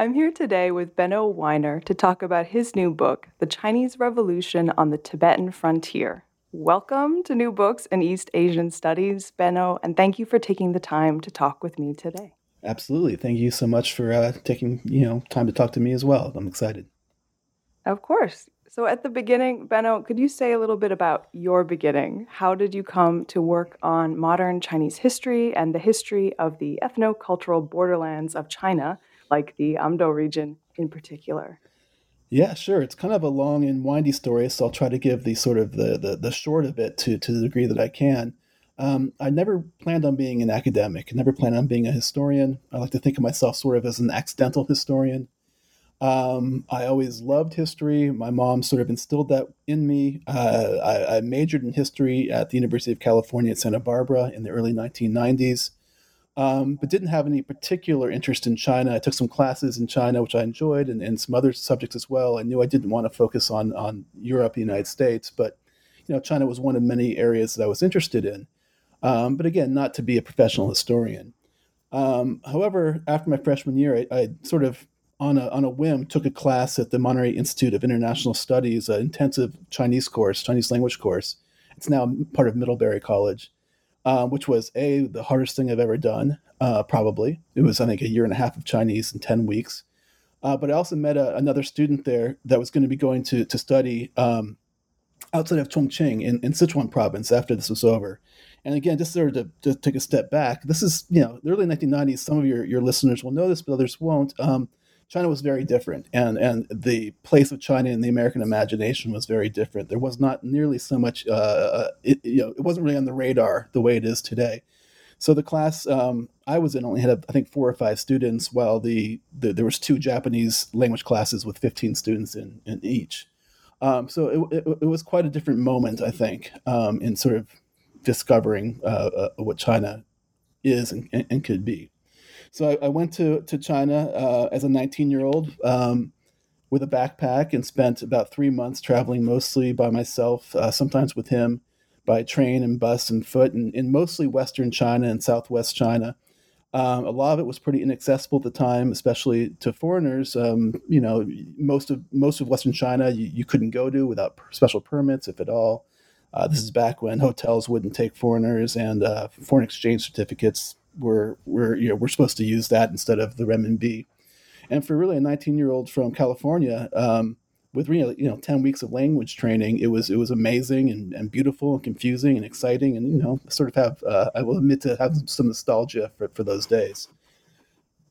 I'm here today with Benno Weiner to talk about his new book, The Chinese Revolution on the Tibetan Frontier. Welcome to New Books in East Asian Studies, Benno, and thank you for taking the time to talk with me today. Absolutely. Thank you so much for uh, taking you know time to talk to me as well. I'm excited. Of course. So at the beginning, Benno, could you say a little bit about your beginning? How did you come to work on modern Chinese history and the history of the ethno-cultural borderlands of China like the Amdo region in particular? Yeah, sure. It's kind of a long and windy story, so I'll try to give the sort of the the, the short of it to to the degree that I can. Um, I never planned on being an academic. I never planned on being a historian. I like to think of myself sort of as an accidental historian. Um, I always loved history. My mom sort of instilled that in me. Uh, I, I, majored in history at the University of California at Santa Barbara in the early 1990s um, but didn't have any particular interest in China. I took some classes in China, which I enjoyed, and, and some other subjects as well. I knew I didn't want to focus on on Europe, the United States, but you know, China was one of many areas that I was interested in. Um, but again, not to be a professional historian. Um, however, after my freshman year, I, I, sort of on a, on a whim took a class at the Monterey Institute of International Studies, an intensive Chinese course, Chinese language course. It's now part of Middlebury College um, which was a the hardest thing I've ever done. Uh, probably it was I think a year and a half of Chinese in ten weeks. Uh, but I also met a, another student there that was going to be going to to study um, outside of Chongqing in, in Sichuan province after this was over. And again, just sort of to, to take a step back, this is you know the early 1990s. Some of your your listeners will know this, but others won't. Um, China was very different, and and the place of China in the American imagination was very different. There was not nearly so much, uh, uh, it, you know, it wasn't really on the radar the way it is today. So the class um, I was in only had I think four or five students, while the, the there was two Japanese language classes with 15 students in in each. Um, so it, it, it, was quite a different moment, I think, um, in sort of discovering uh, uh, what China is and, and could be. So I, I went to to China uh, as a 19 year old um, with a backpack and spent about three months traveling mostly by myself, uh, sometimes with him, by train and bus and foot, and in mostly Western China and Southwest China. Um, a lot of it was pretty inaccessible at the time, especially to foreigners. Um, you know, most of most of Western China you, you couldn't go to without special permits, if at all. Uh, this is back when hotels wouldn't take foreigners, and uh, foreign exchange certificates we're we're you know we're supposed to use that instead of the renminbi. And for really a 19 year old from California, um, with really you know 10 weeks of language training, it was it was amazing and, and beautiful and confusing and exciting and you know sort of have uh, I will admit to have some nostalgia for, for those days.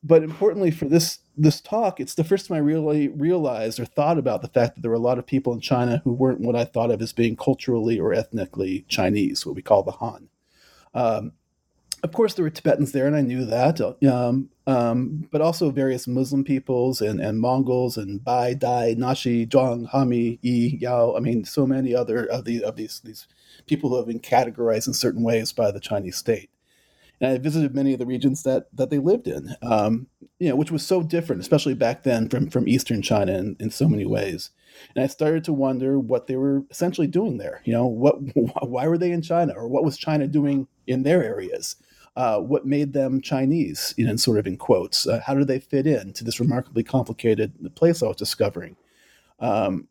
But importantly for this this talk, it's the first time I really realized or thought about the fact that there were a lot of people in China who weren't what I thought of as being culturally or ethnically Chinese, what we call the Han. Um, of course, there were Tibetans there, and I knew that. Um, um, but also various Muslim peoples and, and Mongols and Bai, Dai, Naxi, Zhuang, Hani, Yi, Yao. I mean, so many other of the of these these people who have been categorized in certain ways by the Chinese state. And I visited many of the regions that that they lived in, um, you know, which was so different, especially back then from from Eastern China in, in so many ways. And I started to wonder what they were essentially doing there. You know, what why were they in China, or what was China doing in their areas? Uh, what made them Chinese, you know, sort of in quotes. Uh, how do they fit in to this remarkably complicated place I was discovering? Um,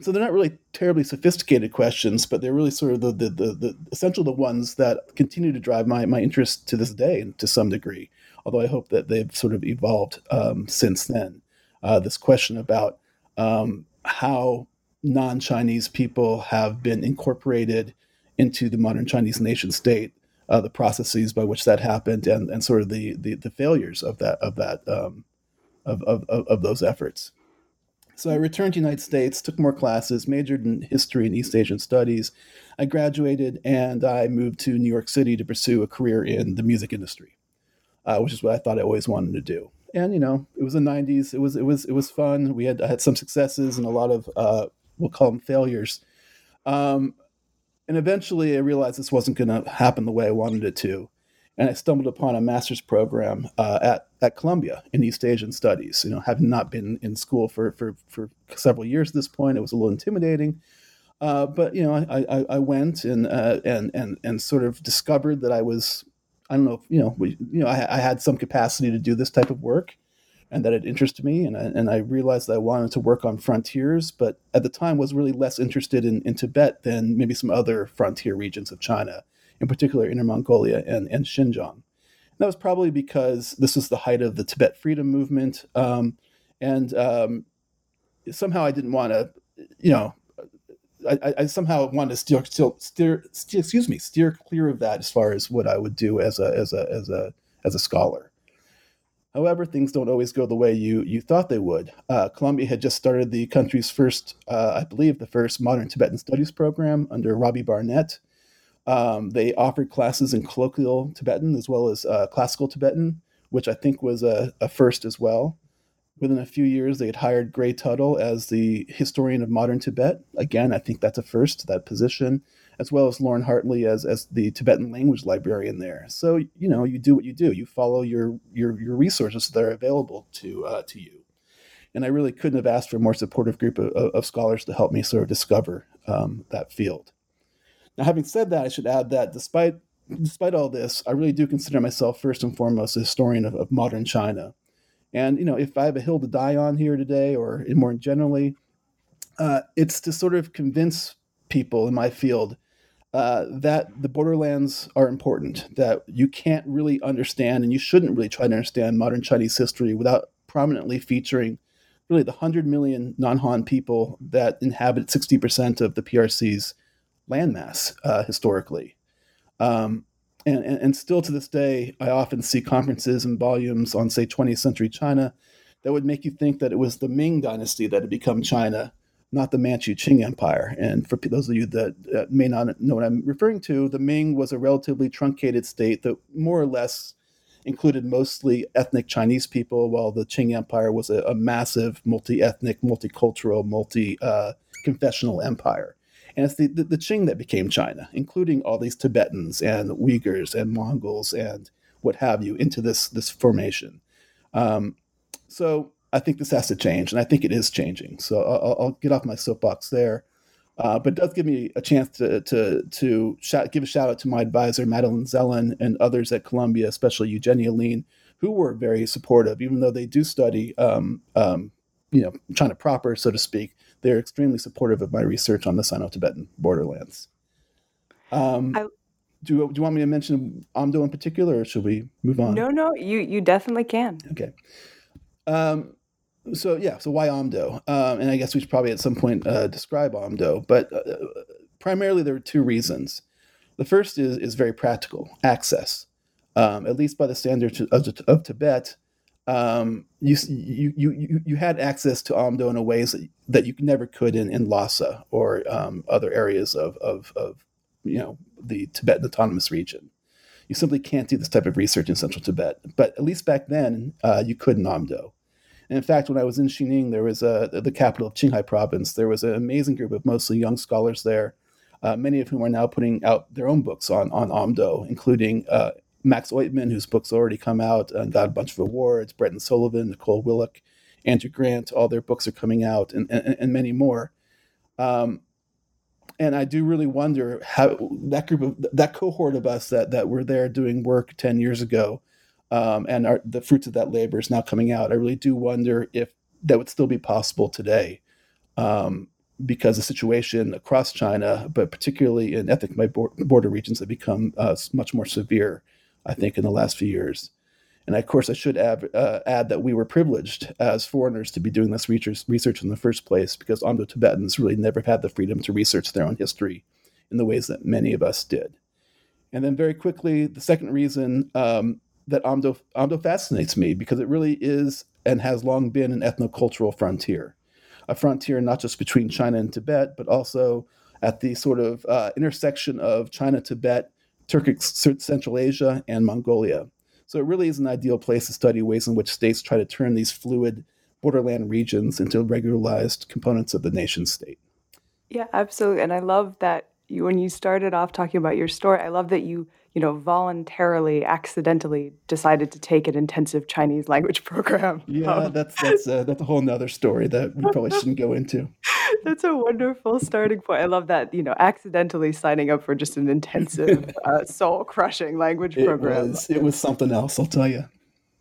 so they're not really terribly sophisticated questions, but they're really sort of the, the, the, the essential the ones that continue to drive my, my interest to this day to some degree, although I hope that they've sort of evolved um, since then. Uh, this question about um, how non Chinese people have been incorporated into the modern Chinese nation state uh, the processes by which that happened and, and sort of the, the, the failures of that of that um, of, of, of those efforts. So I returned to the United States, took more classes, majored in history and East Asian studies. I graduated and I moved to New York City to pursue a career in the music industry. uh, which is what I thought I always wanted to do. And you know, it was the '90s. It was it was it was fun. We had I had some successes and a lot of uh, we'll call them failures. Um, and eventually, I realized this wasn't going to happen the way I wanted it to and I stumbled upon a master's program uh, at at Columbia in East Asian Studies. You know, having not been in school for for for several years at this point, it was a little intimidating. Uh, but you know, I, I, I went and uh, and and and sort of discovered that I was, I don't know, you know, we, you know, I, I, had some capacity to do this type of work, and that it interested me, and I, and I realized that I wanted to work on frontiers, but at the time was really less interested in, in Tibet than maybe some other frontier regions of China in particular Inner Mongolia and, and Xinjiang. And that was probably because this was the height of the Tibet freedom movement. Um, and um, somehow I didn't want to, you know, I, I, somehow wanted to steer, steer, steer, excuse me, steer clear of that as far as what I would do as a, as a, as a, as a scholar. However, things don't always go the way you you thought they would. Uh, Columbia had just started the country's first, uh, I believe, the first modern Tibetan studies program under Robbie Barnett, um, they offered classes in colloquial Tibetan as well as uh, classical Tibetan, which I think was a, a, first as well. Within a few years, they had hired Gray Tuttle as the historian of modern Tibet. Again, I think that's a first, that position, as well as Lauran Hartley as, as the Tibetan language librarian there. So, you know, you do what you do. You follow your, your, your resources that are available to, uh, to you. And I really couldn't have asked for a more supportive group of, of scholars to help me sort of discover um, that field. Now, having said that, I should add that despite despite all this, I really do consider myself first and foremost a historian of, of modern China. And you know, if I have a hill to die on here today, or more generally, uh, it's to sort of convince people in my field uh, that the borderlands are important. That you can't really understand, and you shouldn't really try to understand modern Chinese history without prominently featuring really the hundred million non-Han people that inhabit sixty percent of the PRC's landmass uh, historically. Um, and, and, and, still to this day, I often see conferences and volumes on, say, 20th century China that would make you think that it was the Ming dynasty that had become China, not the Manchu Qing Empire. And for those of you that uh, may not know what I'm referring to, the Ming was a relatively truncated state that more or less included mostly ethnic Chinese people, while the Qing Empire was a, a massive multi ethnic, multicultural, multi uh, confessional empire. And it's the, the, the Qing that became China, including all these Tibetans and Uyghurs and Mongols and what have you into this, this formation. Um, so I think this has to change, and I think it is changing. So I'll, I'll get off my soapbox there. Uh, but it does give me a chance to to to shout, give a shout out to my advisor Madeleine Zelin and others at Columbia, especially Eugenia Lean, who were very supportive, even though they do study, um, um, you know, China proper, so to speak they're extremely supportive of my research on the Sino-Tibetan borderlands. Um, I, do, do you want me to mention Amdo in particular, or should we move on? No, no, you you definitely can. Okay. Um, so yeah, so why Amdo? Um, and I guess we should probably at some point uh, describe Amdo, but uh, primarily there are two reasons. The first is is very practical access. Um, at least by the standards of, of Tibet, um, you, you, you, you had access to Amdo in a ways that, that you never could in, in Lhasa or um, other areas of, of, of, you know, the Tibetan Autonomous Region. You simply can't do this type of research in central Tibet. But at least back then, uh, you could in Amdo. And in fact, when I was in Xining, there was a, the capital of Qinghai province, there was an amazing group of mostly young scholars there, uh, many of whom are now putting out their own books on, on Amdo, including uh, Max Oidtmann, whose book's already come out and got a bunch of awards, Brenton Sullivan, Nicole Willock, Andrew Grant, all their books are coming out, and, and, and many more. Um, and I do really wonder how that group of that cohort of us that that were there doing work ten years ago, um, and are, the fruits of that labor is now coming out. I really do wonder if that would still be possible today, um, because the situation across China, but particularly in ethnic border regions, have become uh, much more severe I think, in the last few years. And of course, I should add, uh, add that we were privileged as foreigners to be doing this research, in the first place because Amdo Tibetans really never had the freedom to research their own history in the ways that many of us did. And then, very quickly, the second reason um, that Amdo, Amdo fascinates me because it really is and has long been an ethnocultural frontier, a frontier not just between China and Tibet, but also at the sort of uh, intersection of China, Tibet, Turkic Central Asia, and Mongolia. So it really is an ideal place to study ways in which states try to turn these fluid borderland regions into regularized components of the nation state. Yeah, absolutely. And I love that you, when you started off talking about your story, I love that you, you know, voluntarily, accidentally decided to take an intensive Chinese language program. Yeah, um, that's that's uh, that's a whole nother story that we probably shouldn't go into. That's a wonderful starting point. I love that, you know, accidentally signing up for just an intensive, uh, soul crushing language program. It was, it was something else, I'll tell you.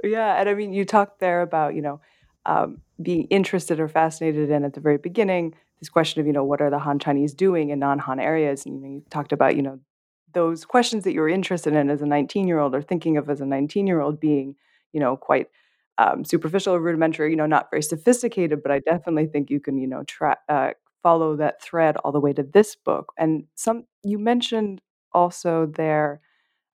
Yeah. And I mean, you talked there about, you know, um, being interested or fascinated in at the very beginning this question of you know what are the Han Chinese doing in non-Han areas, and you, know, you talked about you know those questions that you were interested in as a 19 year old or thinking of as a 19 year old being you know quite um, superficial rudimentary, you know, not very sophisticated, but I definitely think you can, you know, tra- uh, follow that thread all the way to this book. And some you mentioned also there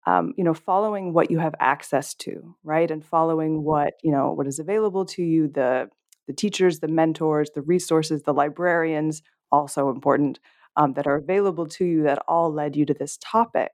um, you know following what you have access to right and following what you know what is available to you the the teachers the mentors the resources the librarians also important um, that are available to you that all led you to this topic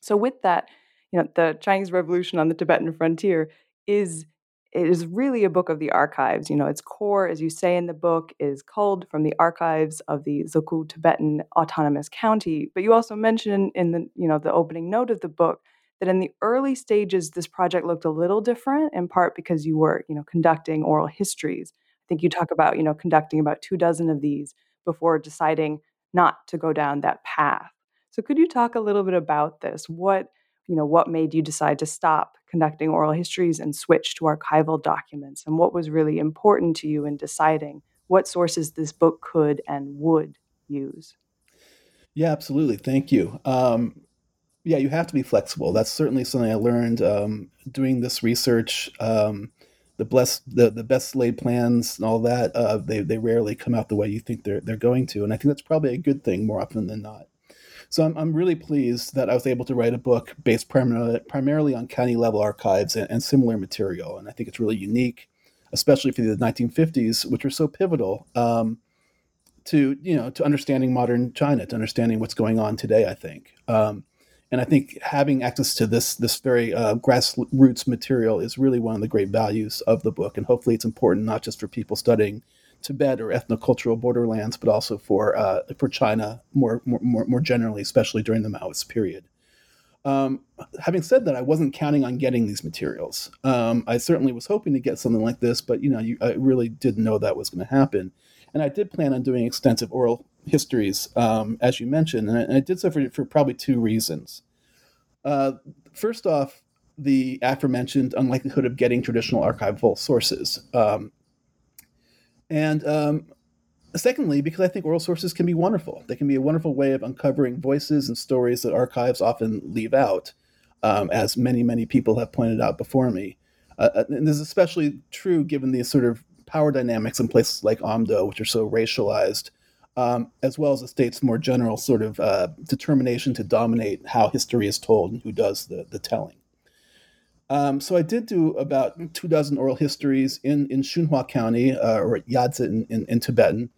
so with that you know the chinese revolution on the tibetan frontier is it is really a book of the archives. You know, its core, as you say in the book, is culled from the archives of the Zeku Tibetan Autonomous County. But you also mention in the, you know, the opening note of the book that in the early stages, this project looked a little different, in part because you were, you know, conducting oral histories. I think you talk about, you know, conducting about two dozen of these before deciding not to go down that path. So could you talk a little bit about this? What you know, what made you decide to stop conducting oral histories and switch to archival documents? And what was really important to you in deciding what sources this book could and would use? Yeah, absolutely. Thank you. Um, yeah, you have to be flexible. That's certainly something I learned um, doing this research. Um, the blessed, the, the best laid plans and all that, uh, they, they rarely come out the way you think they're, they're going to. And I think that's probably a good thing more often than not. So I'm, I'm really pleased that I was able to write a book based primarily, primarily on county level archives and, and similar material. And I think it's really unique, especially for the 1950s, which were so pivotal um, to, you know, to understanding modern China, to understanding what's going on today, I think. Um, and I think having access to this this very uh, grassroots material is really one of the great values of the book, and hopefully it's important not just for people studying Tibet or ethnocultural borderlands, but also for uh, for China more, more more generally, especially during the Maoist period. Um, having said that, I wasn't counting on getting these materials. Um, I certainly was hoping to get something like this, but you know, you, I really didn't know that was going to happen. And I did plan on doing extensive oral histories, um, as you mentioned, and I, and I, did so for, for probably two reasons. Uh, first off, the aforementioned unlikelihood of getting traditional archival sources. Um, and um, secondly, because I think oral sources can be wonderful. They can be a wonderful way of uncovering voices and stories that archives often leave out, um, as many, many people have pointed out before me. Uh, uh and this is especially true given the sort of power dynamics in places like Amdo, which are so racialized, um, as well as the state's more general sort of uh, determination to dominate how history is told and who does the, the telling. Um, so I did do about two dozen oral histories in, in Xunhua County, uh, or Yadze in, in, in Tibetan.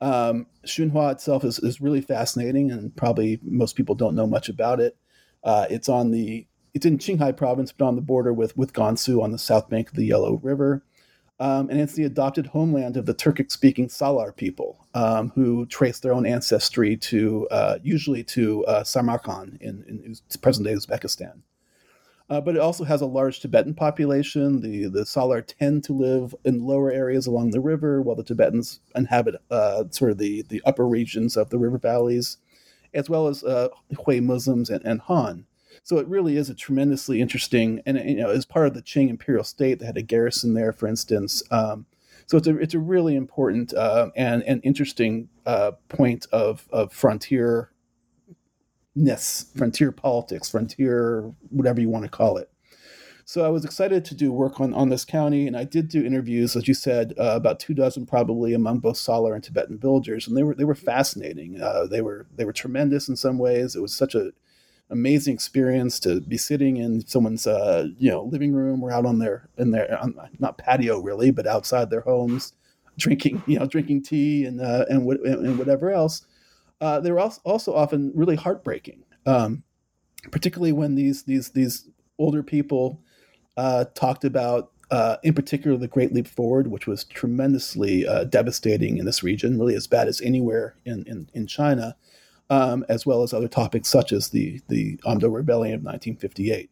Um, Xunhua itself is, is really fascinating, and probably most people don't know much about it. Uh, it's on the it's in Qinghai province, but on the border with with Gansu on the south bank of the Yellow River. Um, and it's the adopted homeland of the Turkic-speaking Salar people, um, who trace their own ancestry to uh, usually to uh, Samarkand in, in present-day Uzbekistan. Uh, but it also has a large Tibetan population. The the Salar tend to live in lower areas along the river, while the Tibetans inhabit uh, sort of the, the upper regions of the river valleys, as well as uh, Hui Muslims and, and Han. So it really is a tremendously interesting, and you know, as part of the Qing imperial state, they had a garrison there, for instance. Um, so it's a it's a really important uh, and and interesting uh, point of of frontier ness, frontier politics, frontier whatever you want to call it. So I was excited to do work on, on this county, and I did do interviews, as you said, uh, about two dozen probably among both Salar and Tibetan villagers, and they were they were fascinating. Uh, they were they were tremendous in some ways. It was such a amazing experience to be sitting in someone's uh, you know living room or out on their in their on, not patio really, but outside their homes, drinking you know drinking tea and uh, and, and whatever else. Uh, they were also often really heartbreaking, um, particularly when these these these older people uh, talked about, uh, in particular, the Great Leap Forward, which was tremendously uh, devastating in this region, really as bad as anywhere in, in, in China, um, as well as other topics such as the, the Amdo Rebellion of 1958.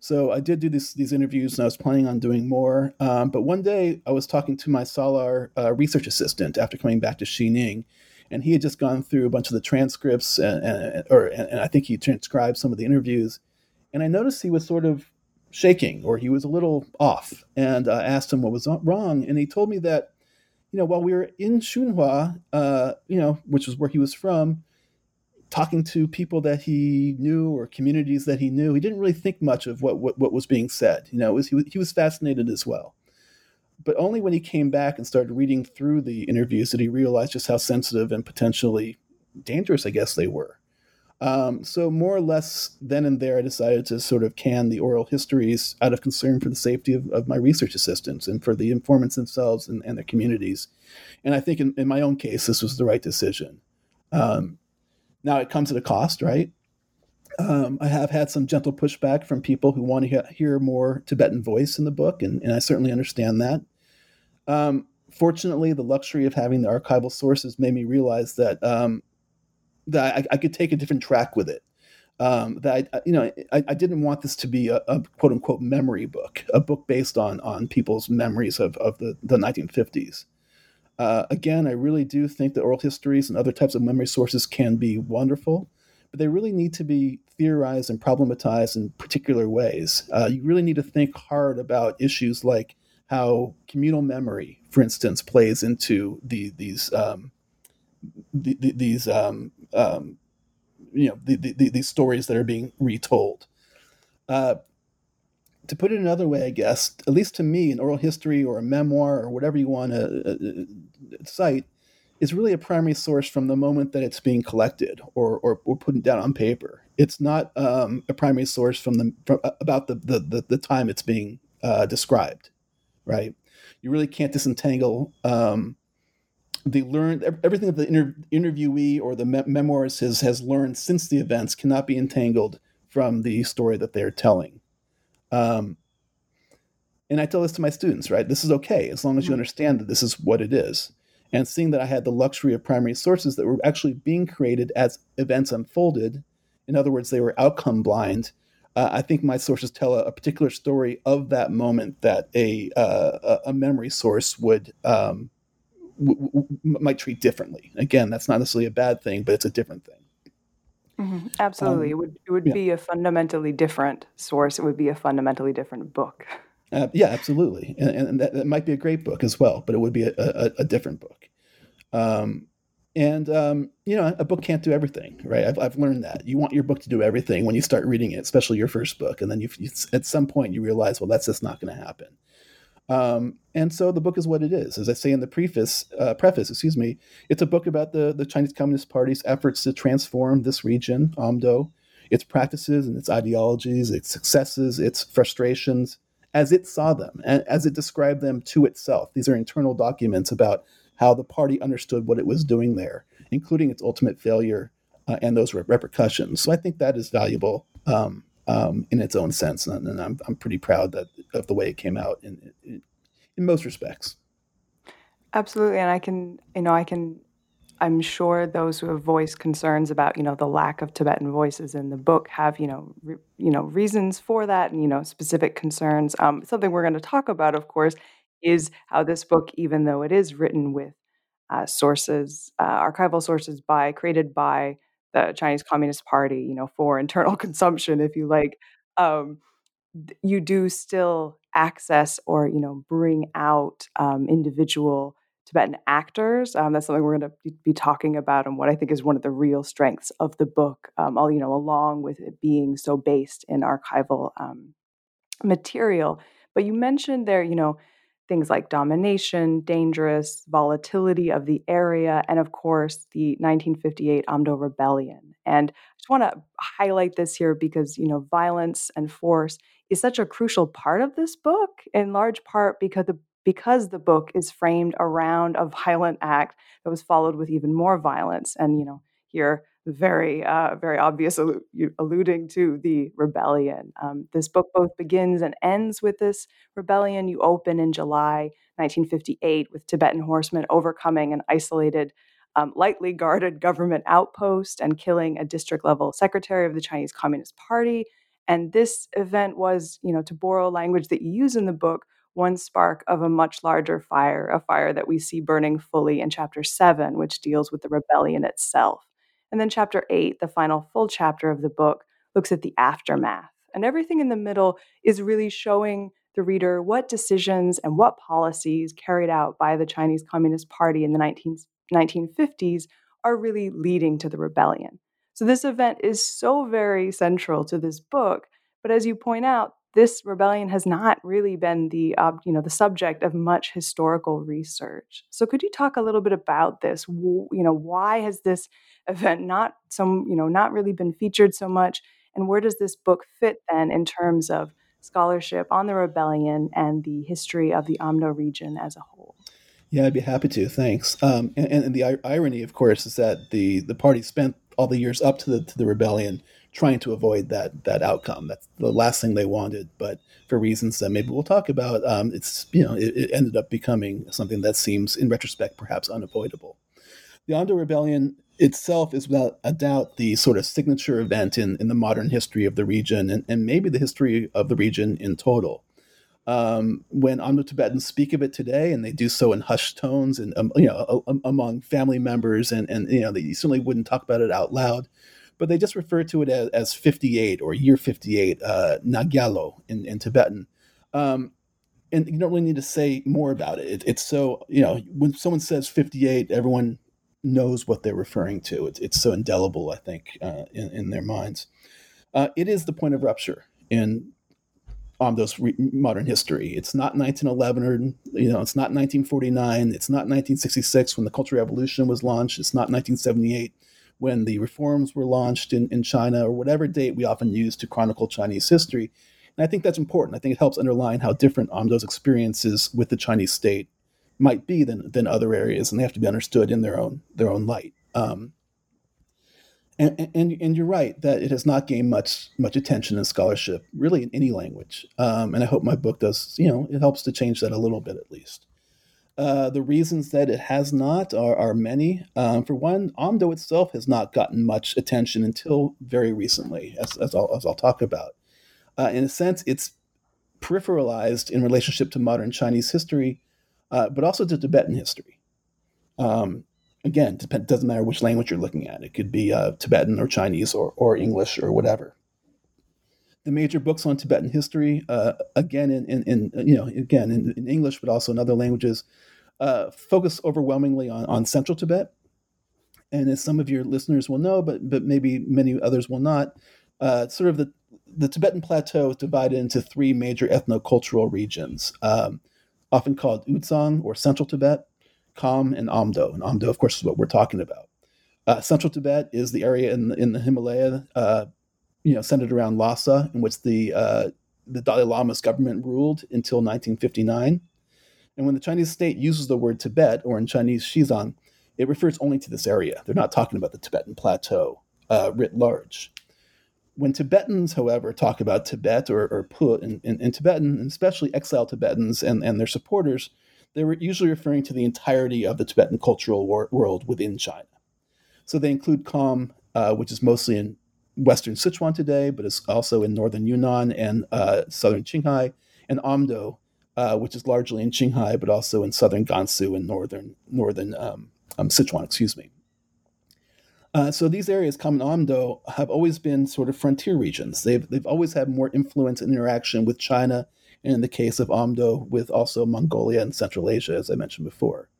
So I did do this, these interviews, and I was planning on doing more. Um, but one day, I was talking to my Salar uh, research assistant after coming back to Xining, and he had just gone through a bunch of the transcripts, and, and or and I think he transcribed some of the interviews, and I noticed he was sort of shaking or he was a little off, and I asked him what was wrong, and he told me that, you know, while we were in Xunhua, uh, you know, which was where he was from, talking to people that he knew or communities that he knew, he didn't really think much of what what, what was being said. You know, was, he, was, he was fascinated as well. But only when he came back and started reading through the interviews did he realize just how sensitive and potentially dangerous, I guess, they were. Um, so more or less then and there, I decided to sort of can the oral histories out of concern for the safety of, of my research assistants and for the informants themselves and, and their communities. And I think in, in, my own case, this was the right decision. Um, now it comes at a cost, right? Um, I have had some gentle pushback from people who want to he- hear more Tibetan voice in the book, and, and I certainly understand that. Um, fortunately, the luxury of having the archival sources made me realize that um, that I, I, could take a different track with it. Um, that I, you know, I, I, didn't want this to be a, a, quote unquote memory book, a book based on on people's memories of of the the 1950s. Uh, again, I really do think that oral histories and other types of memory sources can be wonderful, but they really need to be theorized and problematized in particular ways. Uh, you really need to think hard about issues like how communal memory, for instance, plays into the, these um, the, the, these um, um, you know the, these stories that are being retold. Uh, to put it another way, I guess, at least to me, an oral history or a memoir or whatever you want to uh, is really a primary source from the moment that it's being collected or, or, or put down on paper. It's not um, a primary source from the from, uh, about the, the, the, the, time it's being uh, described, right? You really can't disentangle um, the learned everything that the inter, interviewee or the me- memoirist has has learned since the events cannot be entangled from the story that they're telling. Um, and I tell this to my students, right? This is okay as long as you mm-hmm. understand that this is what it is. And seeing that I had the luxury of primary sources that were actually being created as events unfolded, in other words, they were outcome blind. Uh, I think my sources tell a, a, particular story of that moment that a uh, a memory source would um, w- w- might treat differently. Again, that's not necessarily a bad thing, but it's a different thing. Mm-hmm. Absolutely. Um, it would it would yeah. be a fundamentally different source. It would be a fundamentally different book. Uh, yeah, absolutely. And, and that, that, might be a great book as well, but it would be a, a, a different book. Um, and, um, you know, a book can't do everything, right? I've, I've learned that. You want your book to do everything when you start reading it, especially your first book. And then you, you at some point you realize, well, that's just not going to happen. Um, and so the book is what it is. As I say in the preface, uh, preface, excuse me, it's a book about the, the Chinese Communist Party's efforts to transform this region, Amdo, its practices and its ideologies, its successes, its frustrations, as it saw them and as it described them to itself. These are internal documents about how the party understood what it was doing there, including its ultimate failure uh, and those repercussions. So I think that is valuable um, um, in its own sense, and, and, I'm I'm pretty proud that of the way it came out in in, in most respects. Absolutely, and I can you know I can I'm sure those who have voiced concerns about you know the lack of Tibetan voices in the book have you know re, you know reasons for that and you know specific concerns. Um, something we're going to talk about, of course, is how this book, even though it is written with uh, sources, uh, archival sources by created by the Chinese Communist Party, you know, for internal consumption, if you like, um, you do still access or you know bring out um, individual Tibetan actors. Um, that's something we're going to be talking about, and what I think is one of the real strengths of the book. Um, all you know, along with it being so based in archival um, material. But you mentioned there, you know, things like domination, dangerous, volatility of the area, and of course, the 1958 Amdo Rebellion. And I just want to highlight this here because, you know, violence and force is such a crucial part of this book, in large part because the because the book is framed around a violent act that was followed with even more violence. And, you know, here very, uh, very obvious, alluding to the rebellion. Um, this book both begins and ends with this rebellion. You open in July 1958 with Tibetan horsemen overcoming an isolated, um, lightly guarded government outpost and killing a district level secretary of the Chinese Communist Party. And this event was, you know, to borrow language that you use in the book, one spark of a much larger fire, a fire that we see burning fully in chapter seven, which deals with the rebellion itself. And then chapter eight, the final full chapter of the book, looks at the aftermath. And everything in the middle is really showing the reader what decisions and what policies carried out by the Chinese Communist Party in the 19, 1950s are really leading to the rebellion. So this event is so very central to this book. But as you point out, this rebellion has not really been the uh, you know the subject of much historical research. So could you talk a little bit about this? You know, why has this event not some you know not really been featured so much, and where does this book fit then in terms of scholarship on the rebellion and the history of the Amdo region as a whole? Yeah, I'd be happy to. Thanks. Um, and, and, the irony, of course, is that the the party spent all the years up to the to the rebellion trying to avoid that that outcome. That's the last thing they wanted, but for reasons that maybe we'll talk about, um, it's you know it, it, ended up becoming something that seems, in retrospect, perhaps unavoidable. The Amdo Rebellion itself is without a doubt the sort of signature event in, in the modern history of the region and, and maybe the history of the region in total. Um, when Amdo Tibetans speak of it today, and they do so in hushed tones and um, you know among family members, and and you know they certainly wouldn't talk about it out loud but they just refer to it as, as 58 or year 58, uh, Nagyalo in, in Tibetan. Um, and you don't really need to say more about it. it. It's so, you know, when someone says 58, everyone knows what they're referring to. It's, it's so indelible, I think, uh, in, in their minds. Uh, it is the point of rupture in Amdo's re- modern history. It's not 1911 or, you know, it's not 1949. It's not 1966 when the Cultural Revolution was launched. It's not 1978 when the reforms were launched in, in China or whatever date we often use to chronicle Chinese history. And I think that's important. I think it helps underline how different Amdo's experiences with the Chinese state might be than, than other areas, and they have to be understood in their own their own light. Um, and, and, and you're right that it has not gained much much attention in scholarship, really in any language. Um, and I hope my book does. You know, it helps to change that a little bit at least. Uh, the reasons that it has not are, are many. Um, for one, Amdo itself has not gotten much attention until very recently, as, as, I'll, as I'll talk about. Uh, in a sense, it's peripheralized in relationship to modern Chinese history, uh, but also to Tibetan history. Um, again, it doesn't matter which language you're looking at. It could be uh, Tibetan or Chinese or, or English or whatever the major books on Tibetan history, uh, again in, in, in, you know again in, in, English, but also in other languages, uh, focus overwhelmingly on, on Central Tibet. And as some of your listeners will know, but but maybe many others will not, uh, sort of the the Tibetan plateau is divided into three major ethnocultural regions, um, often called Ü-Tsang or Central Tibet, Kham, and Amdo. And Amdo, of course, is what we're talking about. Uh, Central Tibet is the area in in the Himalaya uh, you know, centered around Lhasa, in which the uh, the Dalai Lama's government ruled until 1959. And when the Chinese state uses the word Tibet, or in Chinese Xizang, it refers only to this area. They're not talking about the Tibetan plateau uh, writ large. When Tibetans, however, talk about Tibet or, or Put in, in, in, Tibetan, and especially exiled Tibetans and, and their supporters, they were usually referring to the entirety of the Tibetan cultural war- world within China. So they include Kham, uh, which is mostly in western Sichuan today, but it's also in northern Yunnan and uh, southern Qinghai, and Amdo, uh, which is largely in Qinghai, but also in southern Gansu and northern northern um, um, Sichuan. Excuse me. Uh, so these areas, Kham Amdo, have always been sort of frontier regions. They've they've always had more influence and interaction with China, and in the case of Amdo, with also Mongolia and Central Asia, as I mentioned before.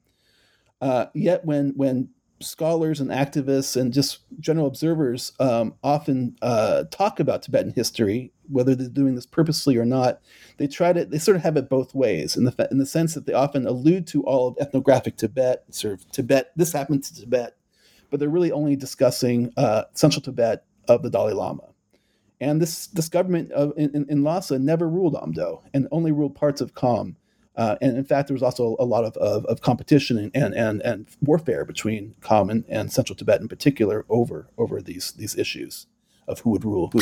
Uh, yet when when scholars and activists and just general observers um, often uh, talk about Tibetan history, whether they're doing this purposely or not. They try to they sort of have it both ways in the in the sense that they often allude to all of ethnographic Tibet, sort of Tibet. This happened to Tibet, but they're really only discussing uh, central Tibet of the Dalai Lama. And this this government of, in, in Lhasa never ruled Amdo and only ruled parts of Kham. Uh, and in fact, there was also a lot of, of, of competition and, and, and, warfare between Kham and, and Central Tibet in particular over, over these, these issues of who would rule who.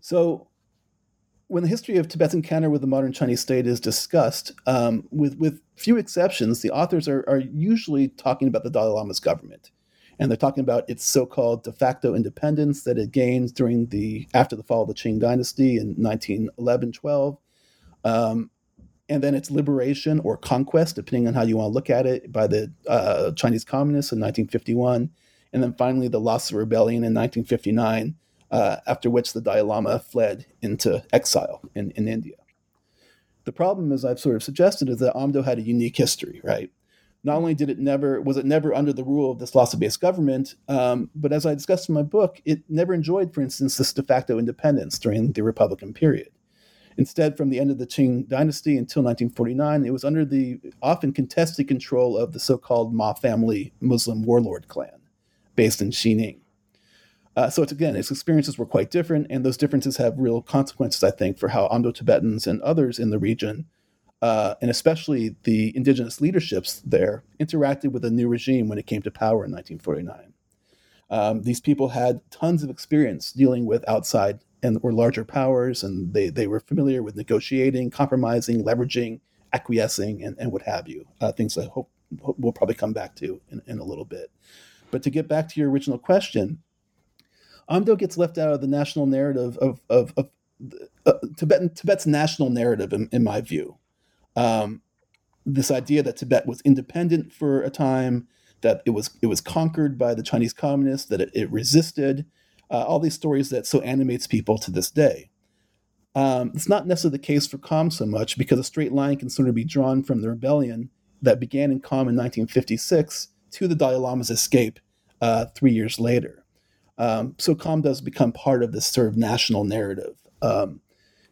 So, when the history of Tibet's encounter with the modern Chinese state is discussed, um, with, with few exceptions, the authors are, are usually talking about the Dalai Lama's government. And they're talking about its so-called de facto independence that it gained during the after the fall of the Qing dynasty in 1911-12. Um, and then its liberation or conquest, depending on how you want to look at it, by the uh, Chinese communists in 1951, and then finally the Lhasa rebellion in 1959, uh, after which the Dalai Lama fled into exile in, in India. The problem, as I've sort of suggested, is that Amdo had a unique history, right? Not only did it never was it never under the rule of this Lhasa-based government, um, but as I discussed in my book, it never enjoyed, for instance, this de facto independence during the Republican period. Instead, from the end of the Qing dynasty until 1949, it was under the often contested control of the so called Ma family Muslim warlord clan based in Xining. Uh, so it's again, its experiences were quite different, and those differences have real consequences, I think, for how Amdo Tibetans and others in the region, uh, and especially the indigenous leaderships there, interacted with the new regime when it came to power in 1949. Um, these people had tons of experience dealing with outside and were larger powers, and they, they were familiar with negotiating, compromising, leveraging, acquiescing, and, and what have you. Uh, things I hope, we'll probably come back to in, in a little bit. But to get back to your original question, Amdo gets left out of the national narrative of, of, of uh, Tibetan, Tibet's national narrative, in, in my view. Um, this idea that Tibet was independent for a time, that it was it was conquered by the Chinese communists, that it, it resisted, uh, all these stories that so animates people to this day. Um, it's not necessarily the case for Kham so much because a straight line can sort of be drawn from the rebellion that began in Kham in 1956 to the Dalai Lama's escape uh, three years later. Um, so Kham does become part of this sort of national narrative. Um,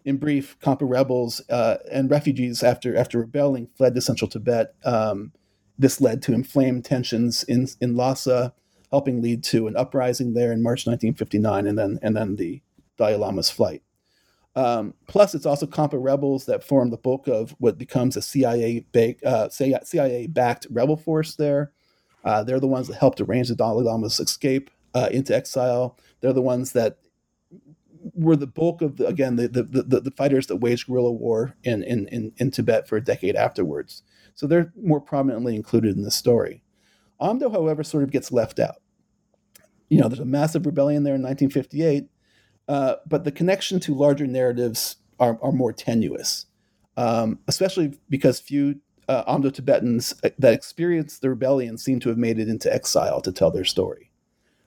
in brief, Khampa rebels uh, and refugees after after rebelling fled to central Tibet. Um, this led to inflamed tensions in in Lhasa, helping lead to an uprising there in March 1959, and then and then the Dalai Lama's flight. Um, plus, it's also Khampa rebels that form the bulk of what becomes a CIA uh, CIA backed rebel force there. Uh, they're the ones that helped arrange the Dalai Lama's escape uh, into exile. They're the ones that were the bulk of the, again the, the, the, the fighters that waged guerrilla war in, in, in, in Tibet for a decade afterwards. So they're more prominently included in the story. Amdo, however, sort of gets left out. You know, there's a massive rebellion there in 1958, uh, but the connection to larger narratives are, are more tenuous, um, especially because few uh, Amdo Tibetans uh, that experienced the rebellion seem to have made it into exile to tell their story.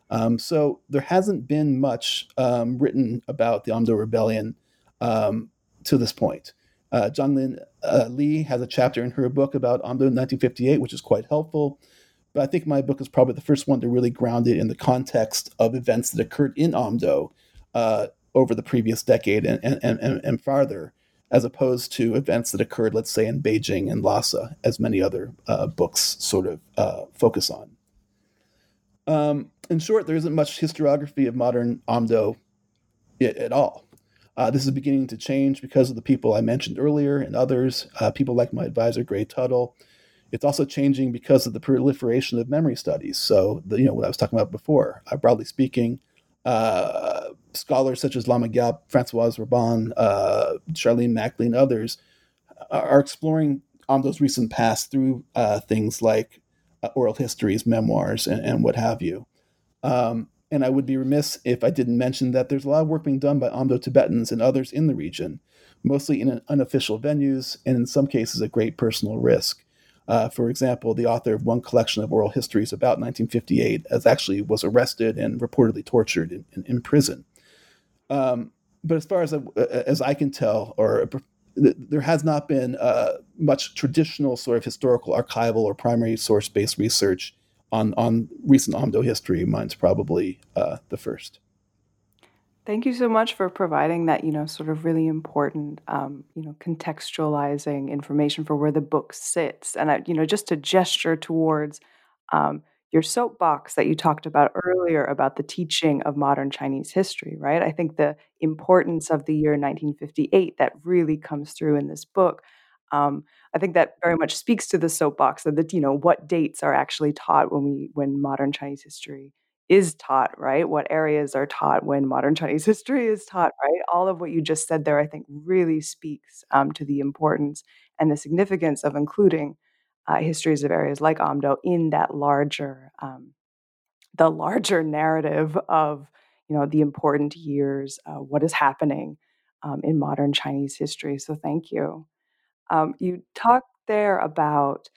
Um, so there hasn't been much um, written about the Amdo Rebellion um, to this point. Uh, Jianglin uh, Li has a chapter in her book about Amdo in 1958, which is quite helpful. But I think my book is probably the first one to really ground it in the context of events that occurred in Amdo uh, over the previous decade and, and, and, and farther, as opposed to events that occurred, let's say, in Beijing and Lhasa, as many other uh, books sort of uh, focus on. Um, in short, there isn't much historiography of modern Amdo at all. Uh, this is beginning to change because of the people I mentioned earlier and others, uh, people like my advisor, Gray Tuttle. It's also changing because of the proliferation of memory studies. So, the, you know, what I was talking about before, uh, broadly speaking, uh, scholars such as Lama Jabb, Francoise Robin, uh, Charlene Makley, and others are exploring Amdo's recent past through uh, things like oral histories, memoirs, and, and what have you. Um, and I would be remiss if I didn't mention that there's a lot of work being done by Amdo Tibetans and others in the region, mostly in unofficial venues and in some cases at great personal risk. Uh, for example, the author of one collection of oral histories about 1958 as actually was arrested and reportedly tortured in, in, in prison. Um, but as far as, as I can tell, or there has not been uh, much traditional sort of historical archival or primary source based research on on recent Amdo history, mine's probably uh, the first. Thank you so much for providing that, you know, sort of really important, um, you know, contextualizing information for where the book sits, and I, you know, just to gesture towards um, your soapbox that you talked about earlier about the teaching of modern Chinese history, right? I think the importance of the year 1958 that really comes through in this book Um, I think that very much speaks to the soapbox of that, you know, what dates are actually taught when we when modern Chinese history is taught, right? What areas are taught when modern Chinese history is taught, right? All of what you just said there, I think, really speaks um, to the importance and the significance of including uh, histories of areas like Amdo in that larger, um, the larger narrative of, you know, the important years, uh, what is happening um, in modern Chinese history. So thank you. Um, you talked there about,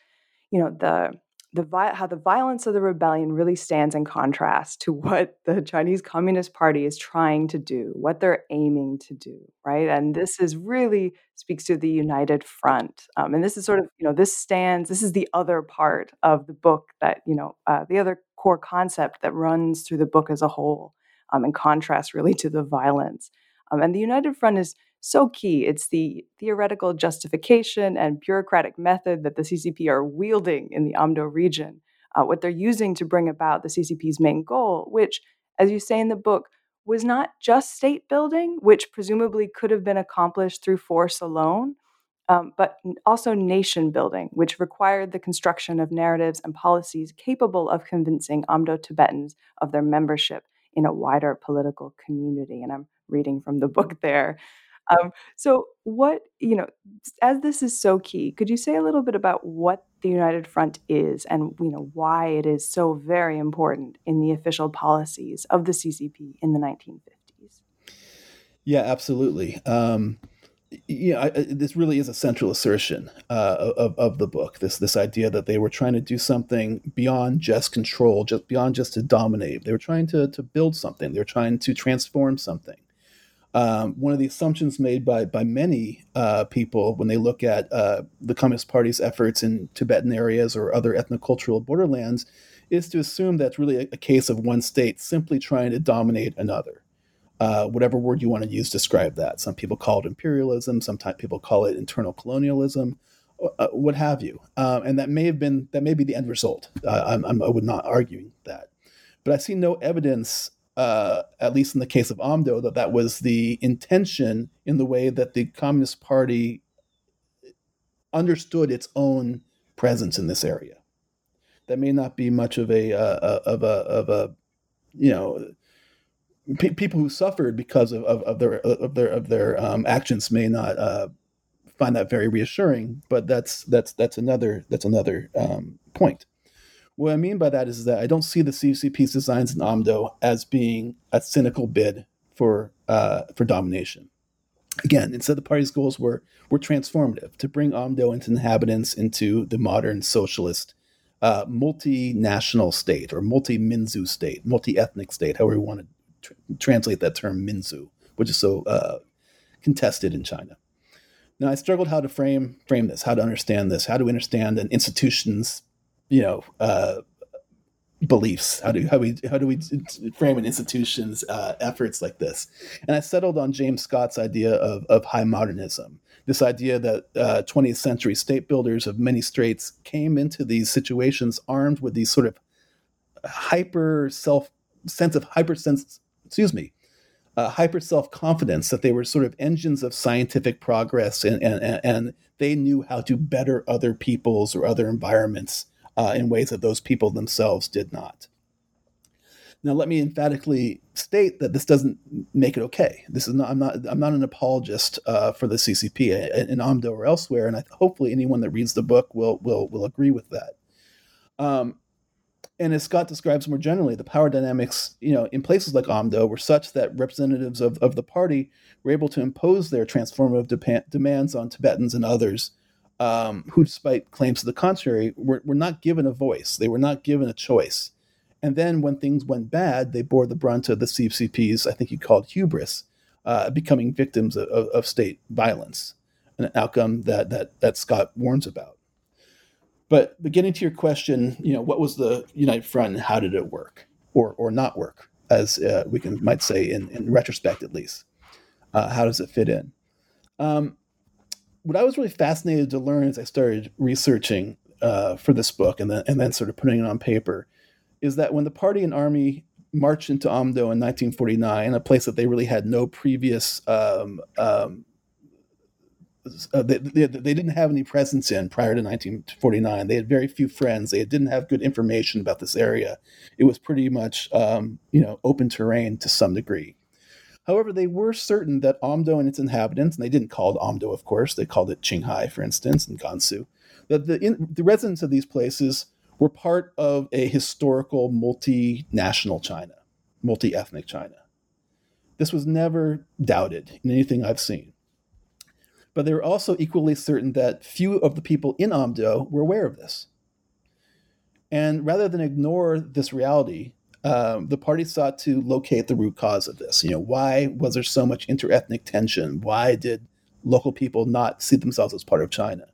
you know, the the how the violence of the rebellion really stands in contrast to what the Chinese Communist Party is trying to do, what they're aiming to do, right? And this is really speaks to the united front. Um, and this is sort of, you know, this stands. This is the other part of the book that, you know, uh, the other core concept that runs through the book as a whole, um, in contrast really to the violence. Um, and the united front is so key. It's the theoretical justification and bureaucratic method that the CCP are wielding in the Amdo region, uh, what they're using to bring about the CCP's main goal, which, as you say in the book, was not just state building, which presumably could have been accomplished through force alone, um, but also nation building, which required the construction of narratives and policies capable of convincing Amdo Tibetans of their membership in a wider political community. And I'm reading from the book there. Um, so, what, you know, as this is so key, could you say a little bit about what the United Front is and, you know, why it is so very important in the official policies of the CCP in the 1950s? Yeah, absolutely. Um, you know, I, this really is a central assertion uh, of, of the book. This this idea that they were trying to do something beyond just control, just beyond just to dominate. They were trying to to build something. They were trying to transform something. Um, one of the assumptions made by by many uh, people when they look at uh, the Communist Party's efforts in Tibetan areas or other ethnocultural borderlands is to assume that's really a, a case of one state simply trying to dominate another. Uh, whatever word you want to use to describe that. Some people call it imperialism. Sometimes people call it internal colonialism, uh, what have you. Um, and that may have been that may be the end result. Uh, I'm, I'm, I would not argue that, but I see no evidence uh, at least in the case of Amdo, that that was the intention in the way that the Communist Party understood its own presence in this area. That may not be much of a uh, of a of a you know pe- people who suffered because of, of, of their of their of their um, actions may not uh, find that very reassuring. But that's that's that's another that's another um, point. What I mean by that is that I don't see the CCP's designs in Amdo as being a cynical bid for uh, for domination. Again, instead the party's goals were were transformative to bring Amdo and its inhabitants into the modern socialist uh, multinational state or multi-Minzu state, multi-ethnic state, however you want to tr- translate that term Minzu, which is so uh, contested in China. Now, I struggled how to frame frame this, how to understand this, how to understand an institution's you know uh, beliefs. How do how we how do we frame an institution's uh, efforts like this? And i settled on james scott's idea of, of high modernism. This idea that uh, 20th century state builders of many states came into these situations armed with these sort of hyper self sense of hyper sense excuse me uh, hyper self confidence that they were sort of engines of scientific progress and, and, and they knew how to better other people's or other environments uh, in ways that those people themselves did not. Now, let me emphatically state that this doesn't make it okay. This is not. I'm not. I'm not an apologist uh, for the CCP in Amdo or elsewhere, and I, hopefully, anyone that reads the book will will will agree with that. Um, and as Scott describes more generally, the power dynamics, you know, in places like Amdo were such that representatives of, of the party were able to impose their transformative de- demands on Tibetans and others um, who, despite claims to the contrary, were, were not given a voice. They were not given a choice. And then when things went bad, they bore the brunt of the CCP's, I think he called hubris, uh, becoming victims of, of, of, state violence, an outcome that, that, that Scott warns about. But, but getting to your question, you know, what was the United Front and how did it work or, or not work, as uh, we can might say in, in retrospect at least? Uh, how does it fit in? Um, what I was really fascinated to learn as I started researching uh, for this book and then and then sort of putting it on paper is that when the party and army marched into Amdo in 1949, a place that they really had no previous um, um, uh, they, they, they, didn't have any presence in prior to 1949. They had very few friends. They didn't have good information about this area. It was pretty much, um, you know, open terrain to some degree. However, they were certain that Amdo and its inhabitants, and they didn't call it Amdo, of course, they called it Qinghai, for instance, and Gansu, that the, in, the residents of these places were part of a historical multinational China, multi ethnic China. This was never doubted in anything I've seen. But they were also equally certain that few of the people in Amdo were aware of this. And rather than ignore this reality, um, the party sought to locate the root cause of this. You know, why was there so much interethnic tension? Why did local people not see themselves as part of China?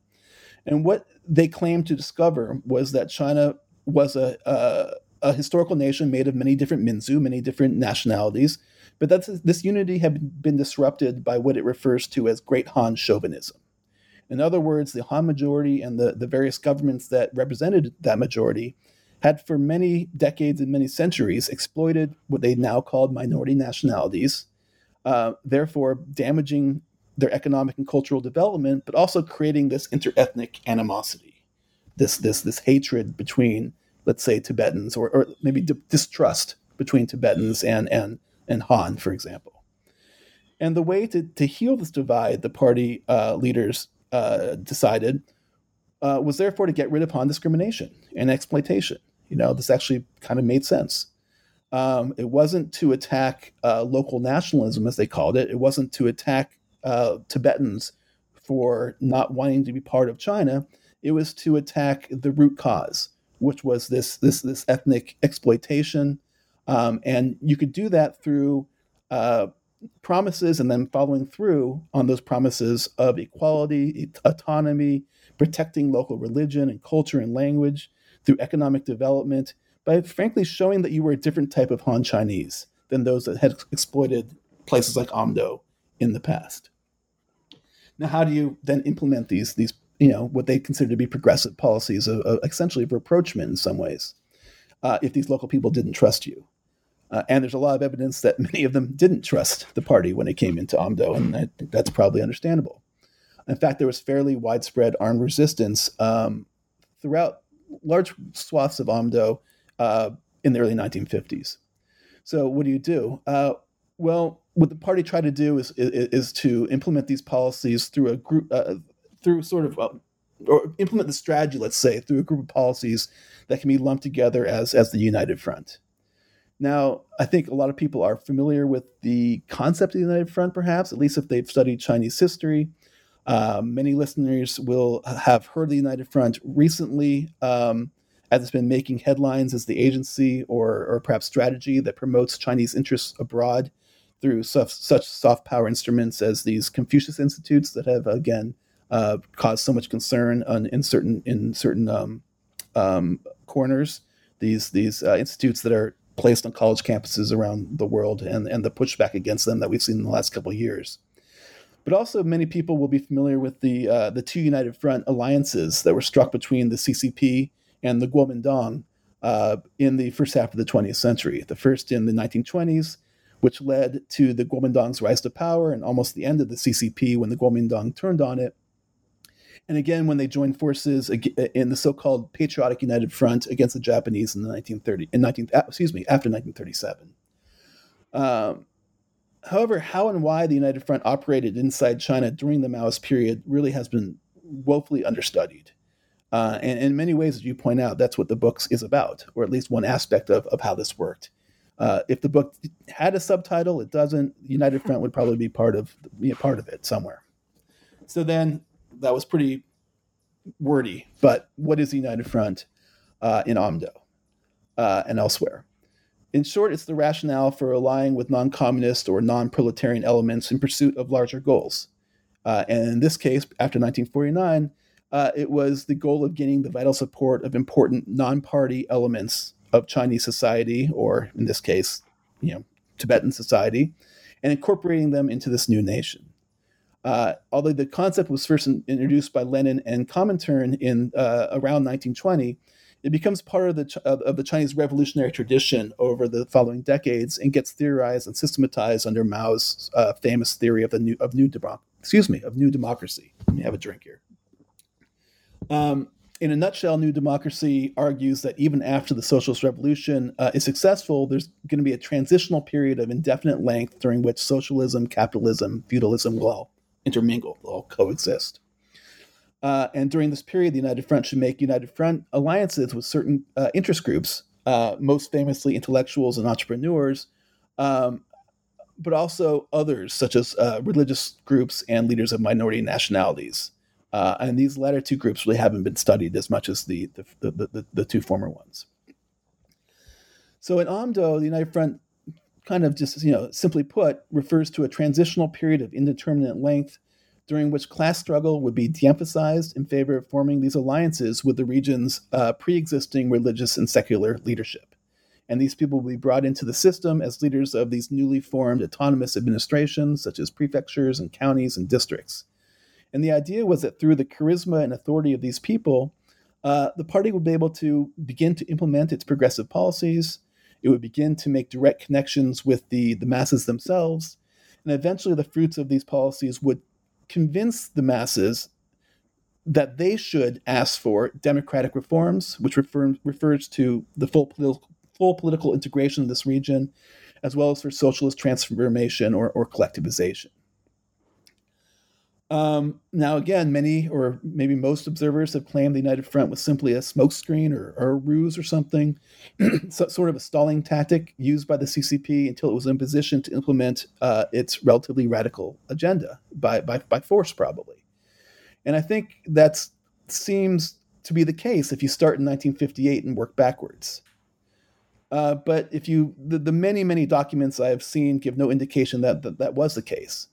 And what they claimed to discover was that China was a, a, a historical nation made of many different Minzu, many different nationalities, but that's, this unity had been disrupted by what it refers to as Great Han chauvinism. In other words, the Han majority and the, the various governments that represented that majority had for many decades and many centuries exploited what they now called minority nationalities, uh, therefore damaging their economic and cultural development, but also creating this interethnic animosity, this this this hatred between, let's say, Tibetans, or, or maybe d- distrust between Tibetans and and and Han, for example. And the way to, to heal this divide, the party uh, leaders uh, decided, uh, was therefore to get rid of Han discrimination and exploitation. You know, this actually kind of made sense. Um, it wasn't to attack uh, local nationalism, as they called it. It wasn't to attack uh, Tibetans for not wanting to be part of China. It was to attack the root cause, which was this this this ethnic exploitation, um, and you could do that through uh, promises and then following through on those promises of equality, autonomy, protecting local religion and culture and language, through economic development by frankly showing that you were a different type of Han Chinese than those that had exploited places like Amdo in the past. Now, how do you then implement these these you know what they consider to be progressive policies of, of essentially of rapprochement in some ways, uh, if these local people didn't trust you? Uh, and there's a lot of evidence that many of them didn't trust the party when it came into Amdo, and that's probably understandable. In fact, there was fairly widespread armed resistance um, throughout large swaths of Amdo uh, in the early 1950s. So what do you do? Uh, well, what the party tried to do is, is, is to implement these policies through a group, uh, through sort of, or implement the strategy, let's say, through a group of policies that can be lumped together as as the United Front. Now, I think a lot of people are familiar with the concept of the United Front, perhaps, at least if they've studied Chinese history. Um, many listeners will have heard the United Front recently, um, as it's been making headlines as the agency or, or perhaps strategy that promotes Chinese interests abroad through such, such soft power instruments as these Confucius Institutes that have, again, uh, caused so much concern on, in certain in certain um, um corners. These these uh, institutes that are placed on college campuses around the world, and and the pushback against them that we've seen in the last couple of years. But also, many people will be familiar with the uh, the two United Front alliances that were struck between the CCP and the Kuomintang uh, in the first half of the 20th century. The first in the 1920s, which led to the Kuomintang's rise to power, and almost the end of the CCP when the Kuomintang turned on it. And again, when they joined forces in the so-called Patriotic United Front against the Japanese in the 1930 in 19 excuse me after 1937. Um, However, how and why the United Front operated inside China during the Maoist period really has been woefully understudied. Uh, and in many ways, as you point out, that's what the book is about, or at least one aspect of, of how this worked. Uh, if the book had a subtitle, it doesn't. United Front would probably be part of be a part of it somewhere. So then, that was pretty wordy. But what is the United Front uh, in Amdo uh, and elsewhere? In short, it's the rationale for allying with non communist or non proletarian elements in pursuit of larger goals. Uh, and in this case, after 1949, uh, it was the goal of gaining the vital support of important non party elements of Chinese society, or in this case, you know, Tibetan society, and incorporating them into this new nation. Uh, although the concept was first in, introduced by Lenin and Comintern in uh, around 1920, it becomes part of the of the Chinese revolutionary tradition over the following decades and gets theorized and systematized under Mao's uh, famous theory of the new of new excuse me, of New Democracy. Let me have a drink here. Um, in a nutshell, New Democracy argues that even after the socialist revolution uh, is successful, there's going to be a transitional period of indefinite length during which socialism, capitalism, feudalism will all intermingle, will all coexist. Uh, and during this period, the United Front should make United Front alliances with certain uh, interest groups, uh, most famously intellectuals and entrepreneurs, um, but also others such as uh, religious groups and leaders of minority nationalities. Uh, and these latter two groups really haven't been studied as much as the, the, the, the, the two former ones. So in AMDO, the United Front kind of just, you know, simply put, refers to a transitional period of indeterminate length during which class struggle would be de-emphasized in favor of forming these alliances with the region's uh, pre-existing religious and secular leadership. And these people will be brought into the system as leaders of these newly formed autonomous administrations, such as prefectures and counties and districts. And the idea was that through the charisma and authority of these people, uh, the party would be able to begin to implement its progressive policies. It would begin to make direct connections with the, the masses themselves. And eventually, the fruits of these policies would convince the masses that they should ask for democratic reforms, which refer, refers to the full, political, full political integration of this region, as well as for socialist transformation or, or collectivization. Um, now, again, many or maybe most observers have claimed the United Front was simply a smokescreen or, or, a ruse or something, so, sort of a stalling tactic used by the CCP until it was in position to implement uh, its relatively radical agenda by, by, by force, probably. And I think that seems to be the case if you start in 1958 and work backwards. Uh, but if you, the, the many, many documents I have seen give no indication that, that that was the case.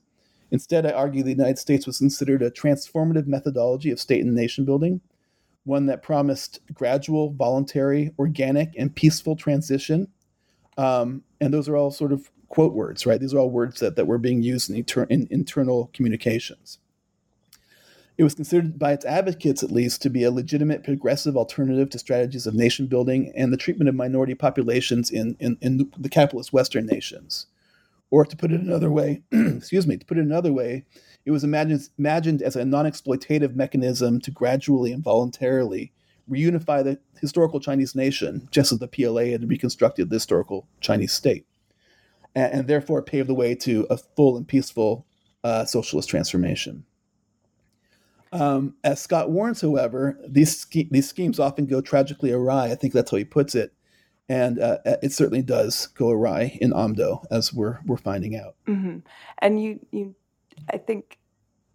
Instead, I argue the United States was considered a transformative methodology of state and nation building, one that promised gradual, voluntary, organic, and peaceful transition. Um, and those are all sort of quote words, right? These are all words that, that were being used in, inter- in internal communications. It was considered by its advocates, at least, to be a legitimate progressive alternative to strategies of nation building and the treatment of minority populations in, in, in the capitalist Western nations. Or to put it another way, excuse me, to put it another way, it was imagined, imagined as a non exploitative mechanism to gradually and voluntarily reunify the historical Chinese nation, just as the PLA had reconstructed the historical Chinese state, and, and therefore pave the way to a full and peaceful uh, socialist transformation. Um, as Scott warns, however, these, these schemes often go tragically awry. I think that's how he puts it and uh, it certainly does go awry in Amdo, as we're we're finding out. Mm-hmm. And you you, I think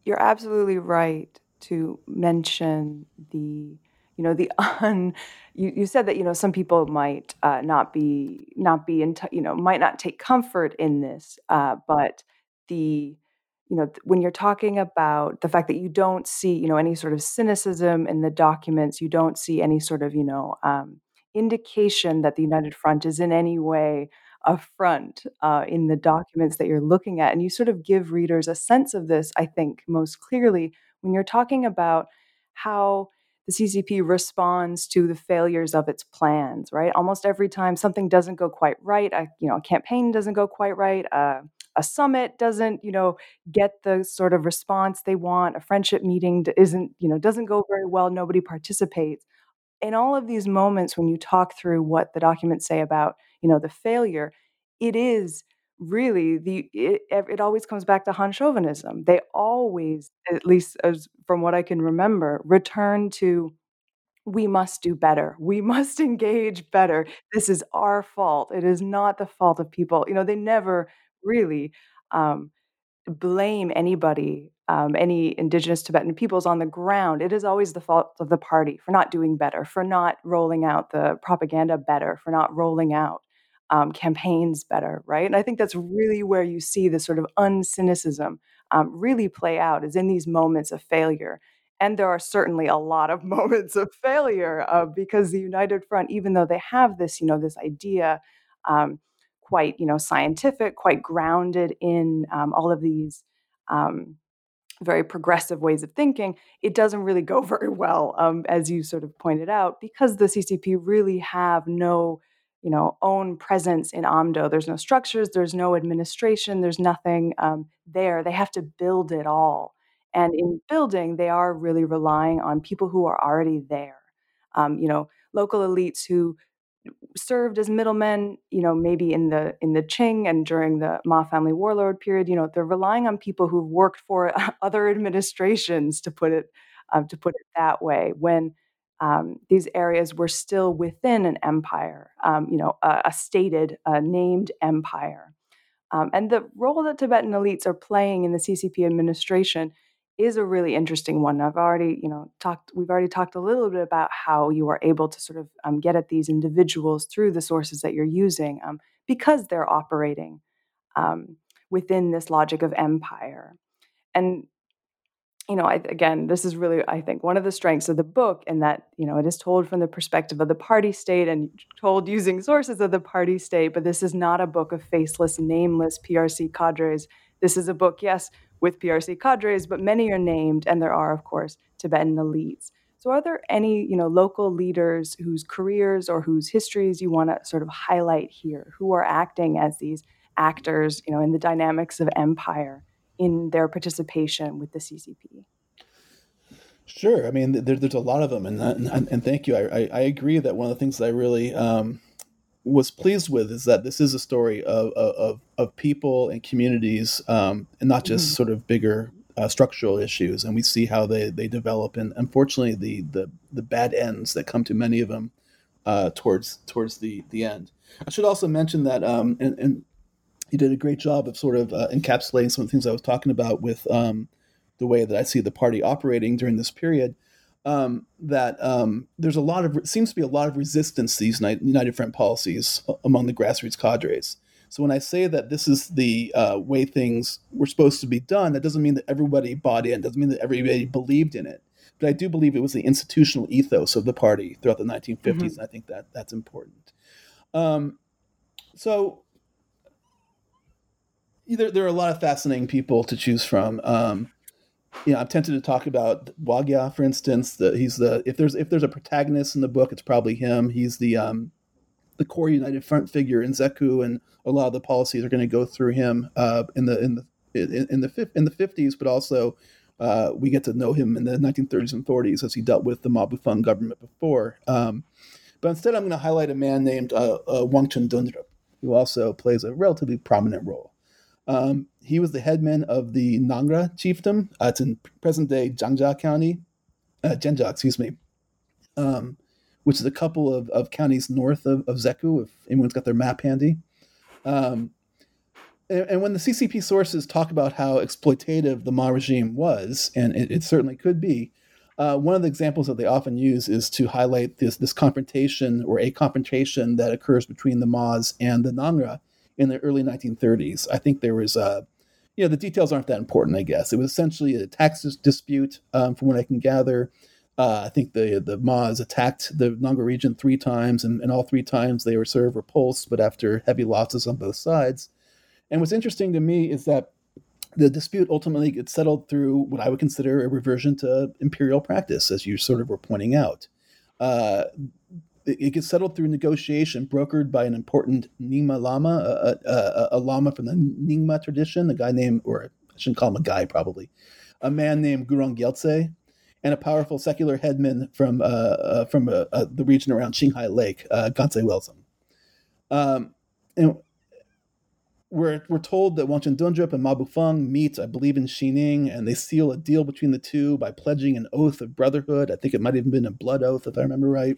you're absolutely right to mention the you know the un you, you said that you know some people might uh, not be not be in t- you know might not take comfort in this uh, but the you know when you're talking about the fact that you don't see you know any sort of cynicism in the documents you don't see any sort of you know um, indication that the United Front is in any way a front uh, in the documents that you're looking at. And you sort of give readers a sense of this, I think, most clearly when you're talking about how the CCP responds to the failures of its plans, right? Almost every time something doesn't go quite right, a, you know, a campaign doesn't go quite right, uh, a summit doesn't, you know, get the sort of response they want, a friendship meeting isn't, you know, doesn't go very well, nobody participates in all of these moments when you talk through what the documents say about you know the failure it is really the it, it always comes back to han chauvinism. They always at least as from what i can remember return to we must do better. We must engage better. This is our fault. It is not the fault of people. You know they never really um, blame anybody um, any indigenous Tibetan peoples on the ground, it is always the fault of the party for not doing better, for not rolling out the propaganda better, for not rolling out um, campaigns better, right? And I think that's really where you see this sort of uncynicism um, really play out, is in these moments of failure. And there are certainly a lot of moments of failure uh, because the United Front, even though they have this, you know, this idea, um, quite, you know, scientific, quite grounded in um, all of these um, very progressive ways of thinking, it doesn't really go very well, um, as you sort of pointed out, because the CCP really have no you know own presence in Amdo. There's no structures, there's no administration, there's nothing um, there. They have to build it all, and in building, they are really relying on people who are already there. Um, you know, local elites who served as middlemen, you know, maybe in the in the Qing and during the Ma family warlord period, you know, they're relying on people who've worked for other administrations to put it um, to put it that way. When um, these areas were still within an empire, um, you know, a, a stated, named empire. Um, and the role that Tibetan elites are playing in the CCP administration is a really interesting one. I've already, you know, talked. We've already talked a little bit about how you are able to sort of um, get at these individuals through the sources that you're using um, because they're operating um, within this logic of empire. And you know, I, again, this is really, I think, one of the strengths of the book, in that you know it is told from the perspective of the party state and told using sources of the party state. But this is not a book of faceless, nameless PRC cadres. This is a book, yes, with PRC cadres, but many are named, and there are, of course, Tibetan elites. So, are there any, you know, local leaders whose careers or whose histories you want to sort of highlight here, who are acting as these actors, you know, in the dynamics of empire in their participation with the CCP? Sure. I mean, there, there's a lot of them, and and, and thank you. I, I, I agree that one of the things that I really um, was pleased with is that this is a story of of, of people and communities, um, and not just mm-hmm. sort of bigger uh, structural issues. And we see how they they develop, and unfortunately, the the the bad ends that come to many of them uh, towards towards the the end. I should also mention that, um, and, and you did a great job of sort of uh, encapsulating some of the things I was talking about with um, the way that I see the party operating during this period um, that um, there's a lot of seems to be a lot of resistance to these United Front policies among the grassroots cadres. So when I say that this is the uh, way things were supposed to be done, that doesn't mean that everybody bought in. Doesn't mean that everybody believed in it. But I do believe it was the institutional ethos of the party throughout the 1950s, mm-hmm. and I think that that's important. Um, so there, there are a lot of fascinating people to choose from. Um, you know, I'm tempted to talk about Wagya, for instance. The, he's the if there's if there's a protagonist in the book, it's probably him. He's the um, the core United Front figure in Zeku, and a lot of the policies are going to go through him uh, in the in the in, in the in the 50s, but also uh, we get to know him in the 1930s and 40s as he dealt with the Ma Bufang government before. Um, but instead, I'm going to highlight a man named uh, uh, Wangchun Dundrup, who also plays a relatively prominent role. Um, he was the headman of the Nangra chiefdom. Uh, it's in present day Jianzha County, uh, excuse me, um, which is a couple of, of counties north of, of Zeku, if anyone's got their map handy. Um, and, and, when the CCP sources talk about how exploitative the Ma regime was, and it, it certainly could be, uh, one of the examples that they often use is to highlight this, this confrontation or a confrontation that occurs between the Ma's and the Nangra in the early 1930s. I think there was a, you know, the details aren't that important, I guess. It was essentially a tax dispute, um, from what I can gather. Uh, I think the the Ma's attacked the Nangra region three times, and, and all three times they were sort of repulsed, but after heavy losses on both sides. And what's interesting to me is that the dispute ultimately gets settled through what I would consider a reversion to imperial practice, as you sort of were pointing out. Uh, it gets settled through negotiation brokered by an important Nyingma Lama, a, a, a, Lama from the Nyingma tradition, a guy named, or I shouldn't call him a guy probably, a man named Gurung Gyaltse, and a powerful secular headman from uh, uh, from uh, uh the region around Qinghai Lake, uh, Gantse Welzum. Um, and we're, we're told that Wangchun Dundrup and Ma Bufang meet, I believe, in Xining, and they seal a deal between the two by pledging an oath of brotherhood. I think it might have been a blood oath, if I remember right.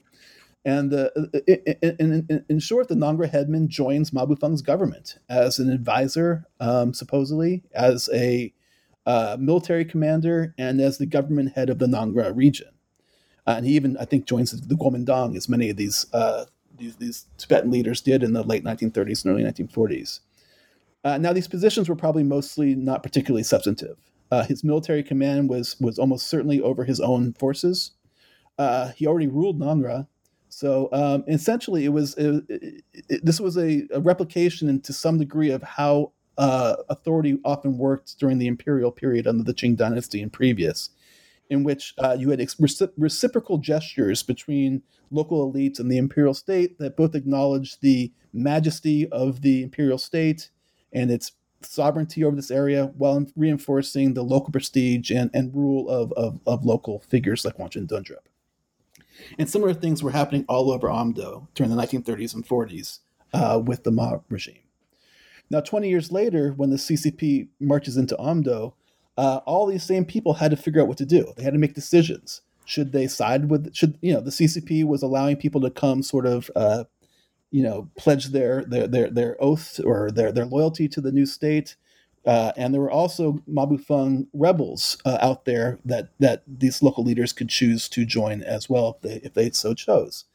And uh, in, in, in, short, the Nangra headman joins Ma Bufang's government as an advisor, um, supposedly, as a uh, military commander, and as the government head of the Nangra region. Uh, and he even, I think, joins the Kuomintang, as many of these, uh, these, these Tibetan leaders did in the late 1930s and early 1940s. Uh, now, these positions were probably mostly not particularly substantive. Uh, his military command was was almost certainly over his own forces. he already ruled Nangra, so um, essentially, it was it, it, it, this was a, a, replication and to some degree of how uh, authority often worked during the imperial period under the Qing dynasty and previous. in which uh, you had reciprocal gestures between local elites and the imperial state that both acknowledged the majesty of the imperial state and its sovereignty over this area while reinforcing the local prestige and, and rule of, of, of local figures like Wanchon Dundrup. And similar things were happening all over Amdo during the 1930s and 40s uh, with the Ma regime. Now, 20 years later, when the CCP marches into Amdo, uh, all these same people had to figure out what to do. They had to make decisions. Should they side with? Should you know the CCP was allowing people to come sort of, uh, you know, pledge their their their their oath or their their loyalty to the new state, uh, and there were also Ma Bufang rebels uh, out there that that these local leaders could choose to join as well if they if they so chose.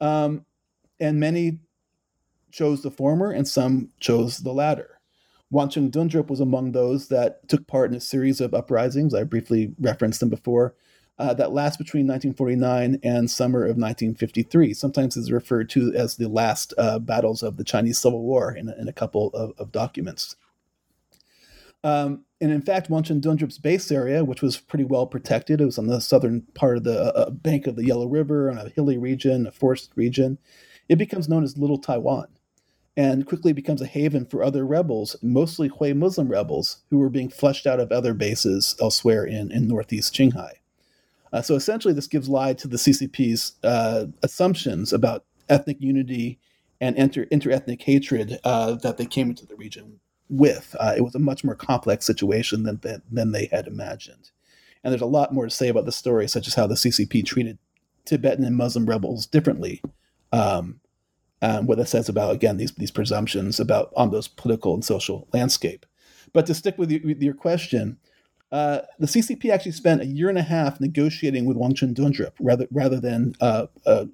Um, and many chose the former, and some chose the latter. Wanchon Dundrup was among those that took part in a series of uprisings. I briefly referenced them before. Uh, that last between 1949 and summer of 1953. Sometimes is referred to as the last uh, battles of the Chinese Civil War in, in a couple of, of documents. Um, and in fact, Wanchon Dundrup's base area, which was pretty well protected, it was on the southern part of the uh, uh bank of the Yellow River, in a hilly region, a forested region. It becomes known as Little Taiwan and quickly becomes a haven for other rebels, mostly Hui Muslim rebels, who were being flushed out of other bases elsewhere in, in northeast Qinghai. Uh, so essentially, this gives lie to the CCP's uh, assumptions about ethnic unity and inter interethnic hatred uh, that they came into the region with. Uh, it was a much more complex situation than, than, than they had imagined. And there's a lot more to say about the story, such as how the CCP treated Tibetan and Muslim rebels differently um, what that says about again these these presumptions about Amdo's political and social landscape. But to stick with, with your question, uh, the CCP actually spent a year and a half negotiating with Wanchon Dundrup rather rather than uh, uh,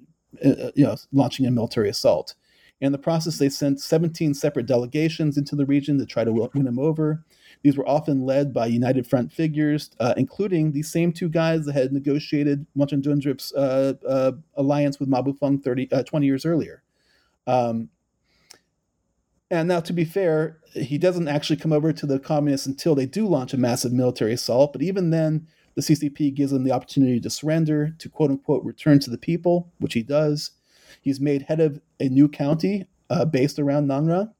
uh, you know launching a military assault. In the process, they sent 17 separate delegations into the region to try to win him over. These were often led by United Front figures, uh, including these same two guys that had negotiated Wanchon Dundrup's uh, uh, alliance with Ma Bufang 30, uh, 20 years earlier. Um, and now, to be fair, he doesn't actually come over to the communists until they do launch a massive military assault. But even then, the CCP gives him the opportunity to surrender, to quote unquote return to the people, which he does. He's made head of a new county uh, based around Nangra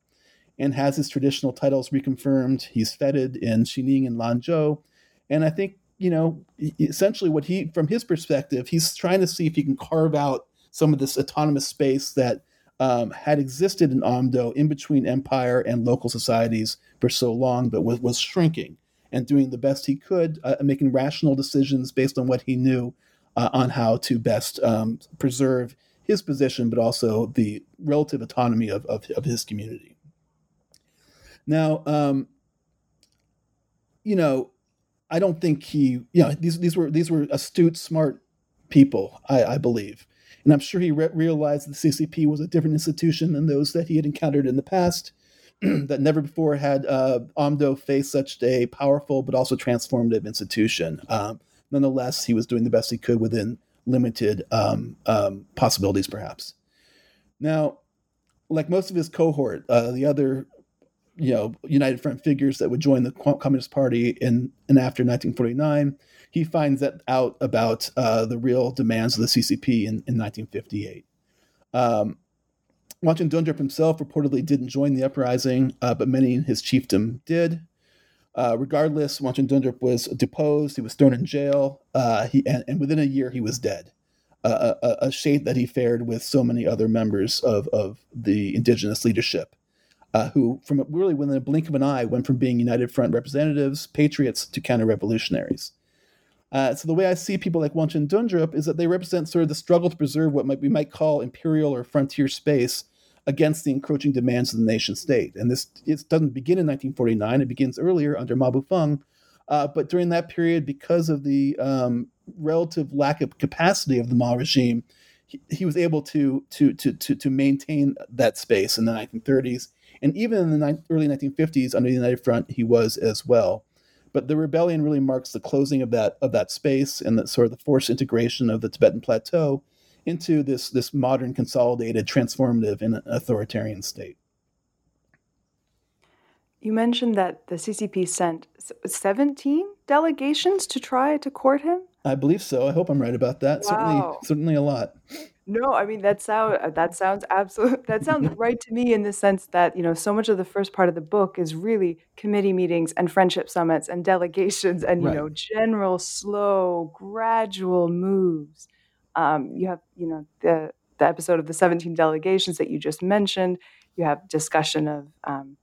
and has his traditional titles reconfirmed. He's feted in Xining and Lanzhou. And I think, you know, essentially what he, from his perspective, he's trying to see if he can carve out some of this autonomous space that um, had existed in Amdo in between empire and local societies for so long, but was, was shrinking and doing the best he could, uh, making rational decisions based on what he knew uh, on how to best um, preserve his position, but also the relative autonomy of, of, of his community. Now, um, you know, I don't think he, you know, these these were these were astute, smart people, I, I believe. And I'm sure he re- realized the CCP was a different institution than those that he had encountered in the past, that never before had uh, Amdo faced such a powerful but also transformative institution. Um, nonetheless, he was doing the best he could within limited um, um, possibilities, perhaps. Now, like most of his cohort, uh, the other you know United Front figures that would join the Communist Party in and after 1949, he finds that out about uh, the real demands of the CCP in, in 1958. Um, Wanchon Dundrup himself reportedly didn't join the uprising, uh, but many in his chiefdom did. Uh, regardless, Wanchon Dundrup was deposed. He was thrown in jail. Uh, he and, and, within a year, he was dead. Uh, a, a, shade that he fared with so many other members of, of the indigenous leadership, uh, who, from really within a blink of an eye, went from being United Front representatives, patriots, to counter-revolutionaries. Uh, so the way I see people like Wanchon Dundrup is that they represent sort of the struggle to preserve what might, we might call imperial or frontier space against the encroaching demands of the nation state. And this it doesn't begin in 1949; it begins earlier under Ma Bufang. Uh, but during that period, because of the um, relative lack of capacity of the Ma regime, he, he was able to, to to to to maintain that space in the 1930s, and even in the ni- early 1950s under the United Front, he was as well. But the rebellion really marks the closing of that of that space and the sort of the forced integration of the Tibetan plateau into this this modern, consolidated, transformative, and authoritarian state. You mentioned that the CCP sent 17 delegations to try to court him. I believe so. I hope I'm right about that. Wow. Certainly, certainly a lot. No, I mean that sound that sounds absolute that sounds right to me in the sense that, you know, so much of the first part of the book is really committee meetings and friendship summits and delegations and, you right. know, general slow, gradual moves. Um, you have, you know, the the episode of the 17 delegations that you just mentioned. You have discussion of um,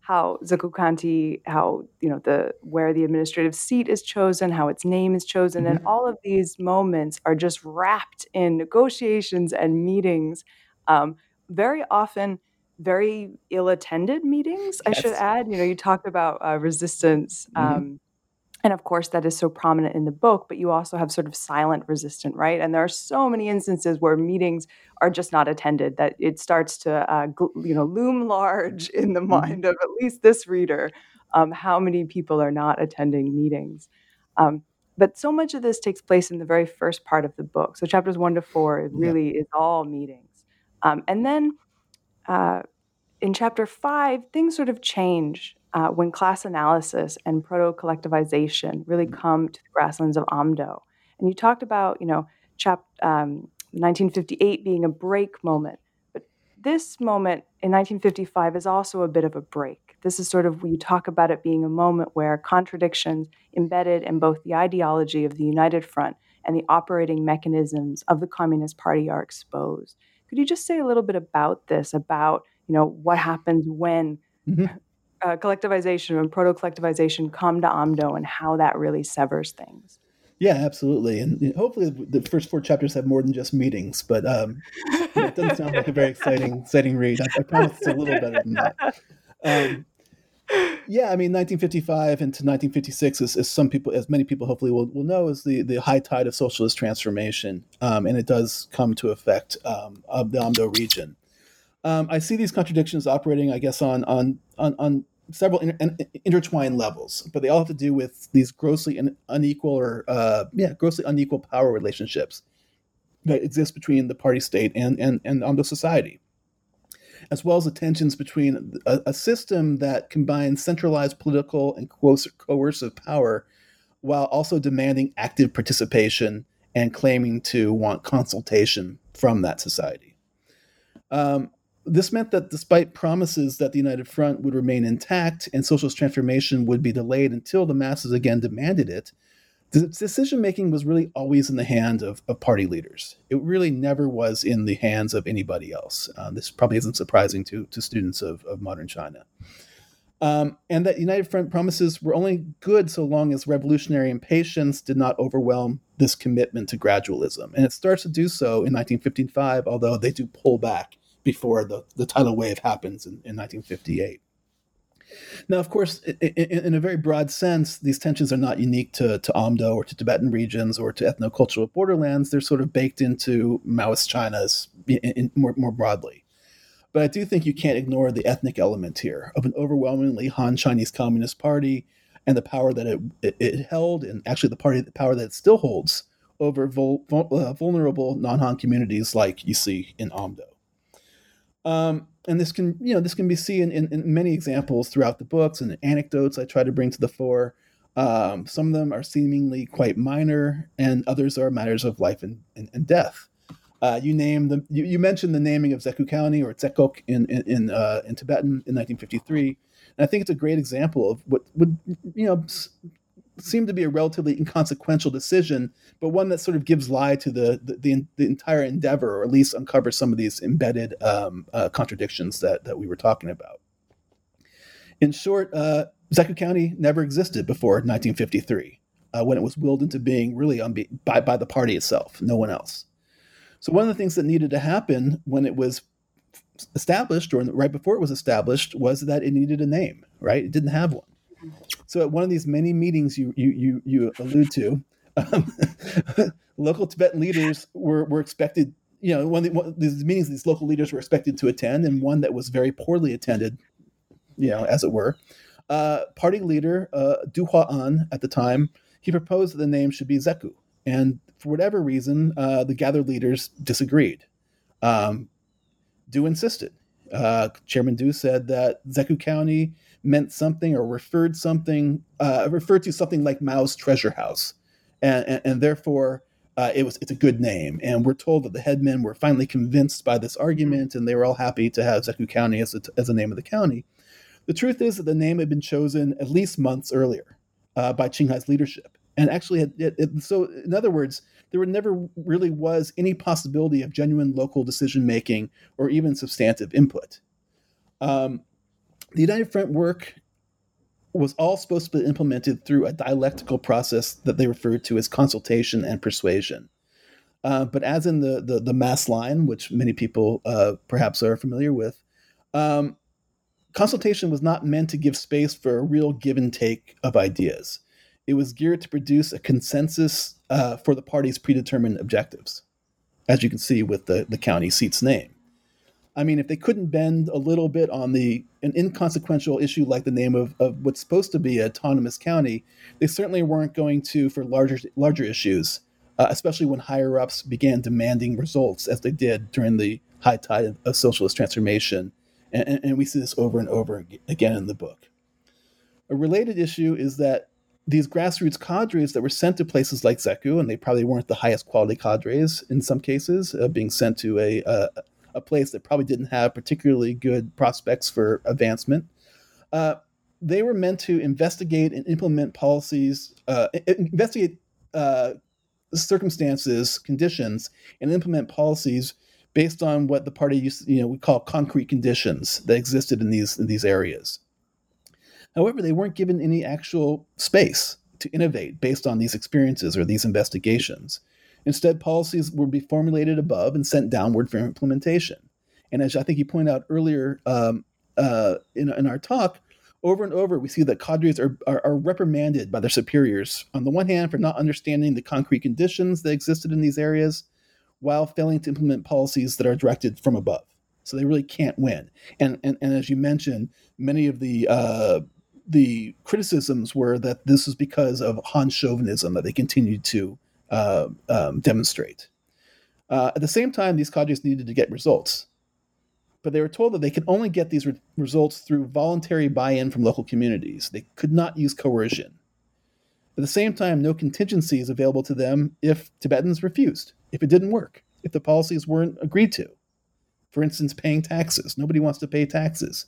how Zeku County, how you know the where the administrative seat is chosen, how its name is chosen, mm-hmm. and all of these moments are just wrapped in negotiations and meetings. Um, very often, very ill-attended meetings. Yes. I should add. You know, you talked about uh, resistance. Mm-hmm. Um, and of course, that is so prominent in the book, but you also have sort of silent resistant, right? And there are so many instances where meetings are just not attended that it starts to, uh, you know, loom large in the mm-hmm. mind of at least this reader um, how many people are not attending meetings. Um, but so much of this takes place in the very first part of the book. So chapters one to four, it really yeah. is all meetings. Um, and then uh, in chapter five, things sort of change uh, when class analysis and proto collectivization really mm. come to the grasslands of Amdo. And you talked about, you know, chap, um, 1958 being a break moment. But this moment in 1955 is also a bit of a break. This is sort of, when you talk about it being a moment where contradictions embedded in both the ideology of the United Front and the operating mechanisms of the Communist Party are exposed. Could you just say a little bit about this, about, you know, what happens when mm-hmm uh, collectivization and proto collectivization come to Amdo and how that really severs things. Yeah, absolutely. And hopefully the first four chapters have more than just meetings, but um, it doesn't sound like a very exciting, exciting read. I, I promise it's a little better than that. Um, yeah, I mean, 1955 into 1956 is, is, some people, as many people hopefully will, will know, is the, the high tide of socialist transformation. Um, and it does come to effect um, of the Amdo region. Um, I see these contradictions operating, I guess, on on on, on several inter- intertwined levels, but they all have to do with these grossly un- unequal or uh, yeah, grossly unequal power relationships that exist between the party state and and and Amdo society, as well as the tensions between a, a system that combines centralized political and coercive power, while also demanding active participation and claiming to want consultation from that society. Um, this meant that despite promises that the United Front would remain intact and socialist transformation would be delayed until the masses again demanded it, the decision making was really always in the hand of, of, party leaders. It really never was in the hands of anybody else. Uh, this probably isn't surprising to, to students of, of modern China. Um, and that United Front promises were only good so long as revolutionary impatience did not overwhelm this commitment to gradualism. And it starts to do so in 1955, although they do pull back before the, the tidal wave happens in, in 1958. Now, of course, in, a very broad sense, these tensions are not unique to, to Amdo or to Tibetan regions or to ethnocultural borderlands. They're sort of baked into Maoist China's in, more, more broadly. But I do think you can't ignore the ethnic element here of an overwhelmingly Han Chinese Communist Party and the power that it, it, it held, and actually the party the power that it still holds over vul, uh, vulnerable non-Han communities like you see in Amdo. Um, and this can, you know, this can be seen in, in, many examples throughout the books and anecdotes I try to bring to the fore. Um, some of them are seemingly quite minor, and others are matters of life and, and, and death. Uh, you name the you, you, mentioned the naming of Zeku County or Zekok in in in, uh, in Tibetan in 1953, and I think it's a great example of what would you know seemed to be a relatively inconsequential decision, but one that sort of gives lie to the the, the, the entire endeavor, or at least uncovers some of these embedded um, uh, contradictions that that we were talking about. In short, uh, County never existed before 1953, uh, when it was willed into being really be- by by the party itself, no one else. So one of the things that needed to happen when it was established, or right before it was established, was that it needed a name. Right, it didn't have one. So at one of these many meetings you you you, you allude to, um, local Tibetan leaders were, were expected. You know, one of, the, one these meetings, these local leaders were expected to attend, and one that was very poorly attended, you know, as it were. Uh, party leader uh, Du Hua An at the time, he proposed that the name should be Zeku, and for whatever reason, uh, the gathered leaders disagreed. Um, Du insisted. Uh, Chairman Du said that Zeku County meant something or referred something uh, referred to something like Mao's treasure house, and, and, and therefore uh, it was it's a good name. And we're told that the headmen were finally convinced by this argument, and they were all happy to have Zeku County as a, as the name of the county. The truth is that the name had been chosen at least months earlier uh, by Qinghai's leadership, and actually, it, it, so in other words, there never really was any possibility of genuine local decision making or even substantive input. Um, the United Front work was all supposed to be implemented through a dialectical process that they referred to as consultation and persuasion. Uh, but as in the, the, the mass line, which many people uh, perhaps are familiar with, um, consultation was not meant to give space for a real give and take of ideas. It was geared to produce a consensus uh, for the party's predetermined objectives, as you can see with the, the county seat's name. I mean, if they couldn't bend a little bit on the an inconsequential issue like the name of, of what's supposed to be an autonomous county, they certainly weren't going to for larger larger issues, uh, especially when higher ups began demanding results as they did during the high tide of, of socialist transformation, and, and, and we see this over and over again in the book. A related issue is that these grassroots cadres that were sent to places like Zeku, and they probably weren't the highest quality cadres in some cases, uh, being sent to a, a, a place that probably didn't have particularly good prospects for advancement. Uh, they were meant to investigate and implement policies, uh, investigate uh, circumstances, conditions, and implement policies based on what the party used, you know, we call concrete conditions that existed in these in these areas. However, they weren't given any actual space to innovate based on these experiences or these investigations. Instead, policies would be formulated above and sent downward for implementation. And as I think you pointed out earlier um, uh, in, in, our talk, over and over we see that cadres are, are, are, reprimanded by their superiors, on the one hand, for not understanding the concrete conditions that existed in these areas, while failing to implement policies that are directed from above. So they really can't win. And, and, and as you mentioned, many of the uh, the criticisms were that this was because of Han chauvinism that they continued to uh, um, demonstrate. Uh, at the same time, these cadres needed to get results, but they were told that they could only get these re- results through voluntary buy-in from local communities. They could not use coercion. At the same time, no contingency is available to them if Tibetans refused, if it didn't work, if the policies weren't agreed to. For instance, paying taxes. Nobody wants to pay taxes.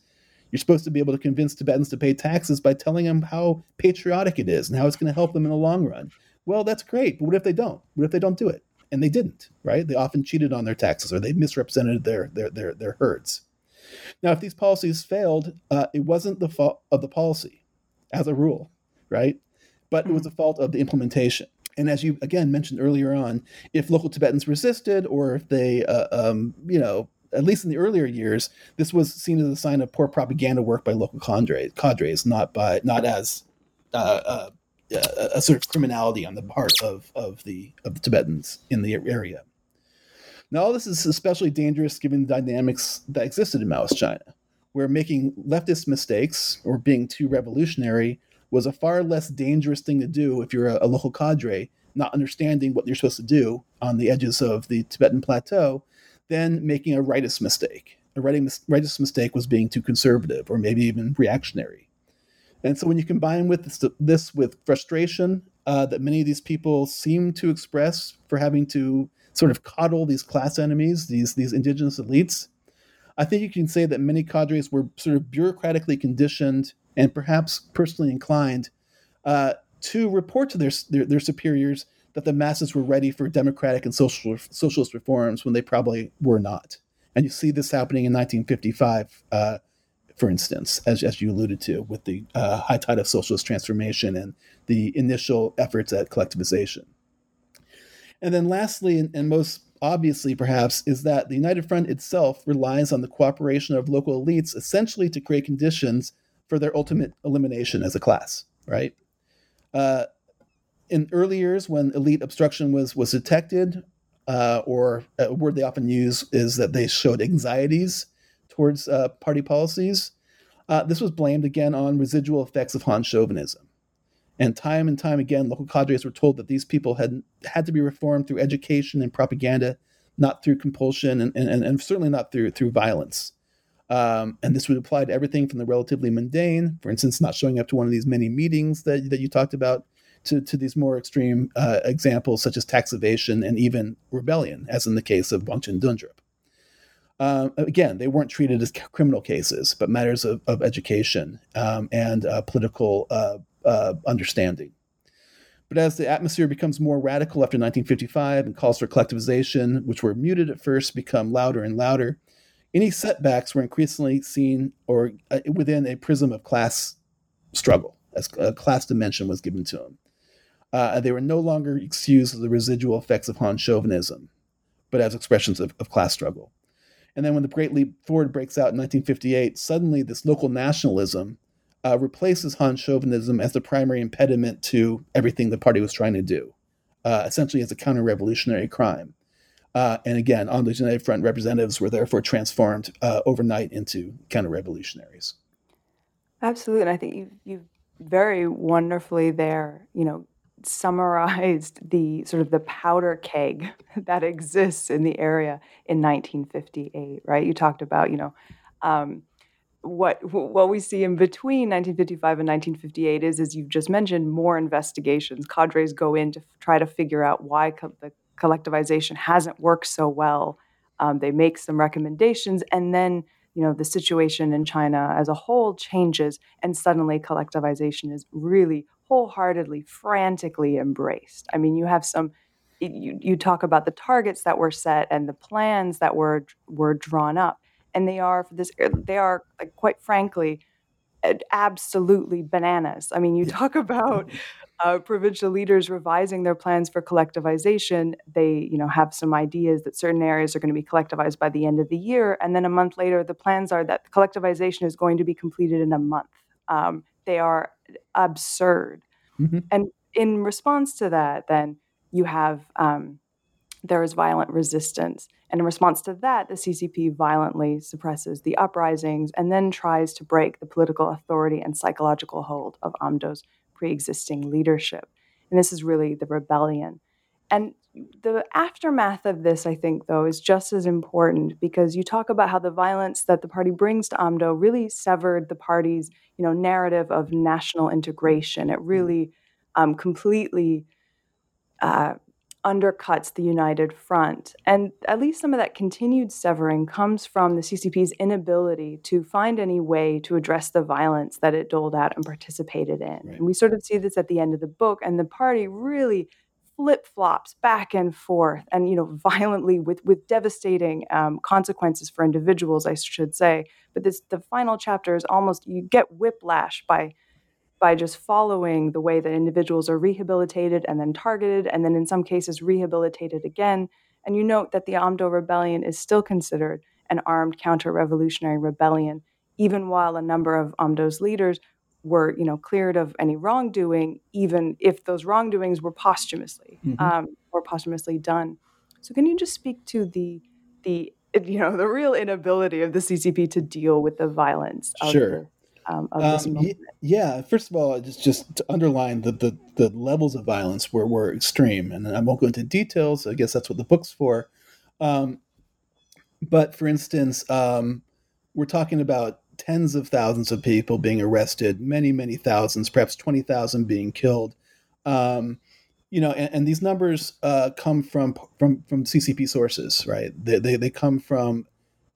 You're supposed to be able to convince Tibetans to pay taxes by telling them how patriotic it is and how it's going to help them in the long run. Well, that's great, but what if they don't? What if they don't do it? And they didn't, right? They often cheated on their taxes or they misrepresented their their their, their herds. Now, if these policies failed, uh, it wasn't the fault of the policy, as a rule, right? But it was the fault of the implementation. And as you again mentioned earlier on, if local Tibetans resisted, or if they, uh, um, you know, at least in the earlier years, this was seen as a sign of poor propaganda work by local cadres, cadres not by not as uh, uh a, a sort of criminality on the part of, of the of the Tibetans in the area. Now, all this is especially dangerous given the dynamics that existed in Maoist China, where making leftist mistakes or being too revolutionary was a far less dangerous thing to do if you're a, a local cadre, not understanding what you're supposed to do on the edges of the Tibetan plateau, than making a rightist mistake. A rightist mistake was being too conservative or maybe even reactionary. And so when you combine with this, this with frustration uh, that many of these people seem to express for having to sort of coddle these class enemies, these these indigenous elites, I think you can say that many cadres were sort of bureaucratically conditioned and perhaps personally inclined uh, to report to their, their, their superiors that the masses were ready for democratic and social socialist reforms when they probably were not. And you see this happening in 1955 uh, for instance, as, as you alluded to, with the uh, high tide of socialist transformation and the initial efforts at collectivization. And then, lastly, and, and most obviously perhaps, is that the United Front itself relies on the cooperation of local elites essentially to create conditions for their ultimate elimination as a class, right? Uh, in early years, when elite obstruction was was detected, uh, or a word they often use is that they showed anxieties towards uh, party policies, uh, this was blamed again on residual effects of Han chauvinism. And time and time again, local cadres were told that these people had had to be reformed through education and propaganda, not through compulsion, and, and, and certainly not through through violence. Um, and this would apply to everything from the relatively mundane, for instance, not showing up to one of these many meetings that, that you talked about, to, to these more extreme uh, examples such as tax evasion and even rebellion, as in the case of Wangchen Dundrup. Uh, again, they weren't treated as criminal cases, but matters of, of education um, and uh, political uh, uh, understanding. But as the atmosphere becomes more radical after 1955 and calls for collectivization, which were muted at first, become louder and louder, any setbacks were increasingly seen or uh, within a prism of class struggle, as a class dimension was given to them. Uh, they were no longer excused as the residual effects of Han chauvinism, but as expressions of, of class struggle. And then when the Great Leap Forward breaks out in 1958, suddenly this local nationalism uh, replaces Han chauvinism as the primary impediment to everything the party was trying to do, uh, essentially as a counter revolutionary crime. Uh, and again, on the United Front representatives were therefore transformed uh, overnight into counter revolutionaries. Absolutely. And I think you, you very wonderfully there, you know, summarized the sort of the powder keg that exists in the area in 1958, right? You talked about, you know, um, what what we see in between 1955 and 1958 is, as you've just mentioned, more investigations. Cadres go in to f- try to figure out why co- the collectivization hasn't worked so well. Um, they make some recommendations, and then you know the situation in China as a whole changes, and suddenly collectivization is really wholeheartedly, frantically embraced. I mean, you have some. You, you talk about the targets that were set and the plans that were were drawn up, and they are for this. They are like, quite frankly, absolutely bananas. I mean, you talk about uh, provincial leaders revising their plans for collectivization. They, you know, have some ideas that certain areas are going to be collectivized by the end of the year, and then a month later, the plans are that collectivization is going to be completed in a month. Um, they are absurd, mm-hmm. and in response to that, then you have um, there is violent resistance. And in response to that, the CCP violently suppresses the uprisings and then tries to break the political authority and psychological hold of AMDO's pre existing leadership. And this is really the rebellion. And the aftermath of this, I think, though, is just as important because you talk about how the violence that the party brings to AMDO really severed the party's, you know, narrative of national integration. It really um, completely uh, undercuts the united front. And at least some of that continued severing comes from the CCP's inability to find any way to address the violence that it doled out and participated in. Right. And we sort of see this at the end of the book, and the party really flip flops back and forth and you know violently with with devastating um, consequences for individuals i should say but this the final chapter is almost you get whiplash by by just following the way that individuals are rehabilitated and then targeted, and then in some cases rehabilitated again. And you note that the Amdo rebellion is still considered an armed counter revolutionary rebellion, even while a number of Amdo's leaders were you know cleared of any wrongdoing even if those wrongdoings were posthumously mm-hmm. um, or posthumously done so can you just speak to the the you know the real inability of the ccp to deal with the violence sure um, of this um, moment? Yeah, first of all, just just to underline that the, the levels of violence were, were extreme, and I won't go into details. I guess that's what the book's for. Um, but for instance, um, we're talking about tens of thousands of people being arrested, many many thousands, perhaps twenty thousand being killed. Um, you know, and, and these numbers uh, come from from from CCP sources, right? They they, they come from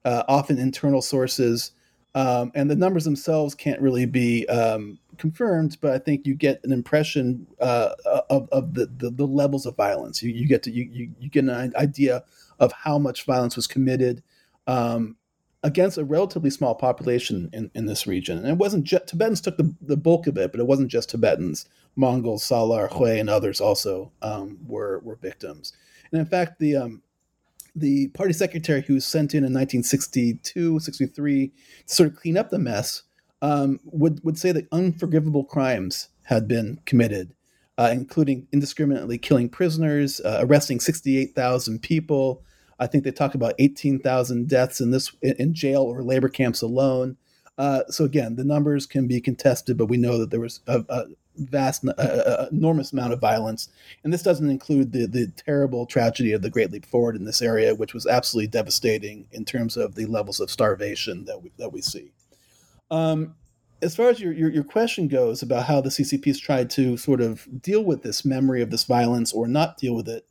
uh, often internal sources um, and the numbers themselves can't really be um, confirmed, but I think you get an impression uh, of, of the, the, the, levels of violence. You, you get to you, you, you, get an idea of how much violence was committed um, against a relatively small population in, in this region. And it wasn't just Tibetans took the, the bulk of it, but it wasn't just Tibetans. Mongols, Salar, Hui, and others also um, were were victims. And in fact, the um, the party secretary who was sent in in 1962, 63 to sort of clean up the mess um, would, would say that unforgivable crimes had been committed, uh, including indiscriminately killing prisoners, uh, arresting 68,000 people. I think they talk about 18,000 deaths in this in jail or labor camps alone. Uh, so again, the numbers can be contested, but we know that there was a, a vast, uh, uh, enormous amount of violence. And this doesn't include the, the terrible tragedy of the Great Leap Forward in this area, which was absolutely devastating in terms of the levels of starvation that we, that we see. Um, as far as your, your, your question goes about how the CCP's tried to sort of deal with this memory of this violence or not deal with it,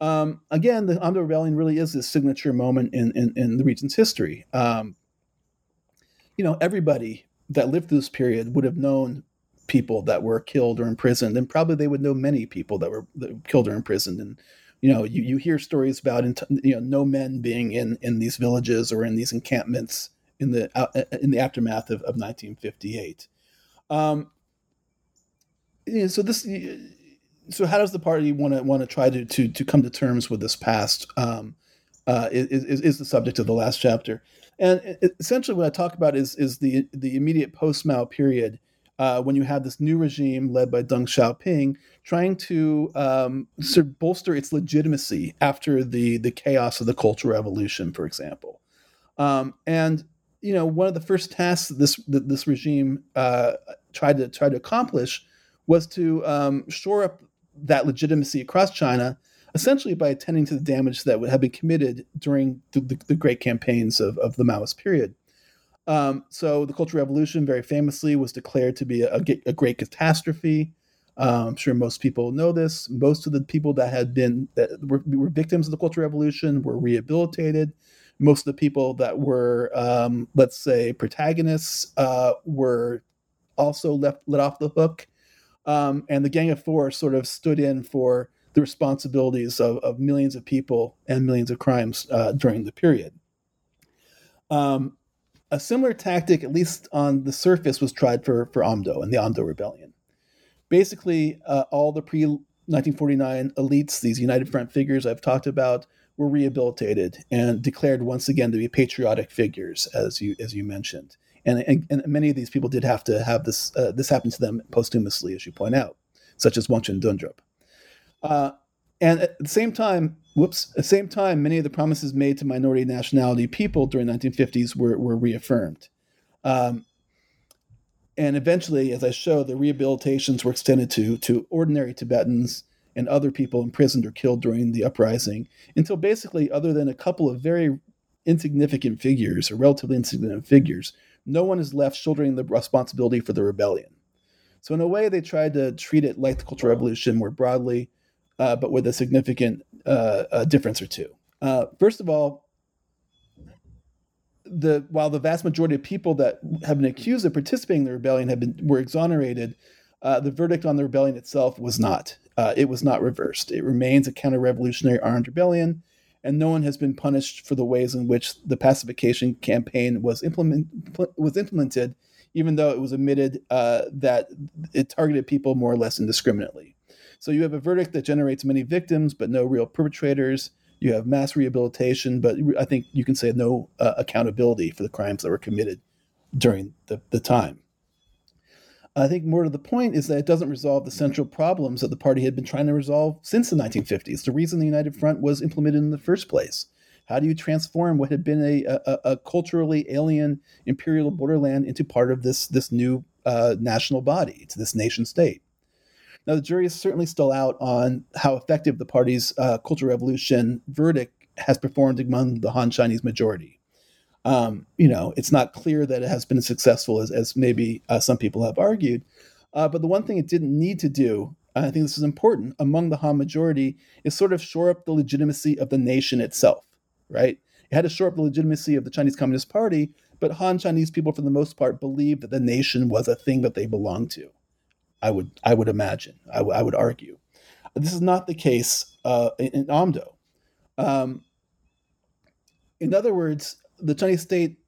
um, again, the Amdo Rebellion really is this signature moment in, in, in the region's history. Um, you know, everybody that lived through this period would have known people that were killed or imprisoned, and probably they would know many people that were, that were killed or imprisoned. And you know, you, you hear stories about you know no men being in in these villages or in these encampments in the uh, uh in the aftermath of, of 1958. Um, so this so how does the party want to want to try to to to come to terms with this past um, uh, is, is, the subject of the last chapter and essentially what i talk about is is the the immediate post mao period uh, when you have this new regime led by Deng Xiaoping trying to um, sort of bolster its legitimacy after the the chaos of the Cultural Revolution, for example. Um, and you know, one of the first tasks that this that this regime uh, tried to try to accomplish was to um, shore up that legitimacy across China, essentially by attending to the damage that would have been committed during the, the, the great campaigns of, of the Maoist period. Um, so the Cultural Revolution, very famously, was declared to be a, a great catastrophe. Um, I'm sure most people know this. Most of the people that had been that were, were, victims of the Cultural Revolution were rehabilitated. Most of the people that were, um, let's say, protagonists uh, were also left let off the hook um, and the Gang of Four sort of stood in for the responsibilities of, of millions of people and millions of crimes uh, during the period. Um, a similar tactic, at least on the surface, was tried for, for Amdo and the Amdo Rebellion. Basically, uh, all the pre 1949 elites, these United Front figures I've talked about, were rehabilitated and declared once again to be patriotic figures, as you as you mentioned and, and, and many of these people did have to have this uh, this happen to them posthumously, as you point out, such as Wangchen Dundrup. Uh, and at the same time, whoops, at the same time, many of the promises made to minority nationality people during the 1950s were, were reaffirmed. Um, and eventually, as I show, the rehabilitations were extended to, to ordinary Tibetans and other people imprisoned or killed during the uprising, until basically, other than a couple of very insignificant figures, or relatively insignificant figures, no one is left shouldering the responsibility for the rebellion. So, in a way, they tried to treat it like the Cultural Revolution more broadly, uh, but with a significant uh, difference or two. Uh, first of all, the while the vast majority of people that have been accused of participating in the rebellion have been were exonerated, uh, the verdict on the rebellion itself was not. Uh, it was not reversed. It remains a counter-revolutionary armed rebellion and no one has been punished for the ways in which the pacification campaign was implement was implemented, even though it was admitted uh, that it targeted people more or less indiscriminately. So you have a verdict that generates many victims, but no real perpetrators. You have mass rehabilitation, but I think you can say no uh, accountability for the crimes that were committed during the, the time. I think more to the point is that it doesn't resolve the central problems that the party had been trying to resolve since the 1950s. The reason the United Front was implemented in the first place. How do you transform what had been a, a, a culturally alien imperial borderland into part of this, this new uh, national body, to this nation state? Now, the jury is certainly still out on how effective the party's uh, Cultural Revolution verdict has performed among the Han Chinese majority. Um, you know, it's not clear that it has been successful as, as maybe uh, some people have argued. Uh, but the one thing it didn't need to do, I think this is important, among the Han majority, is sort of shore up the legitimacy of the nation itself, right? It had to shore up the legitimacy of the Chinese Communist Party, but Han Chinese people, for the most part, believed that the nation was a thing that they belonged to. I would, I would imagine, I, w- I would argue. This is not the case uh, in, in Amdo. Um, in other words, the Chinese state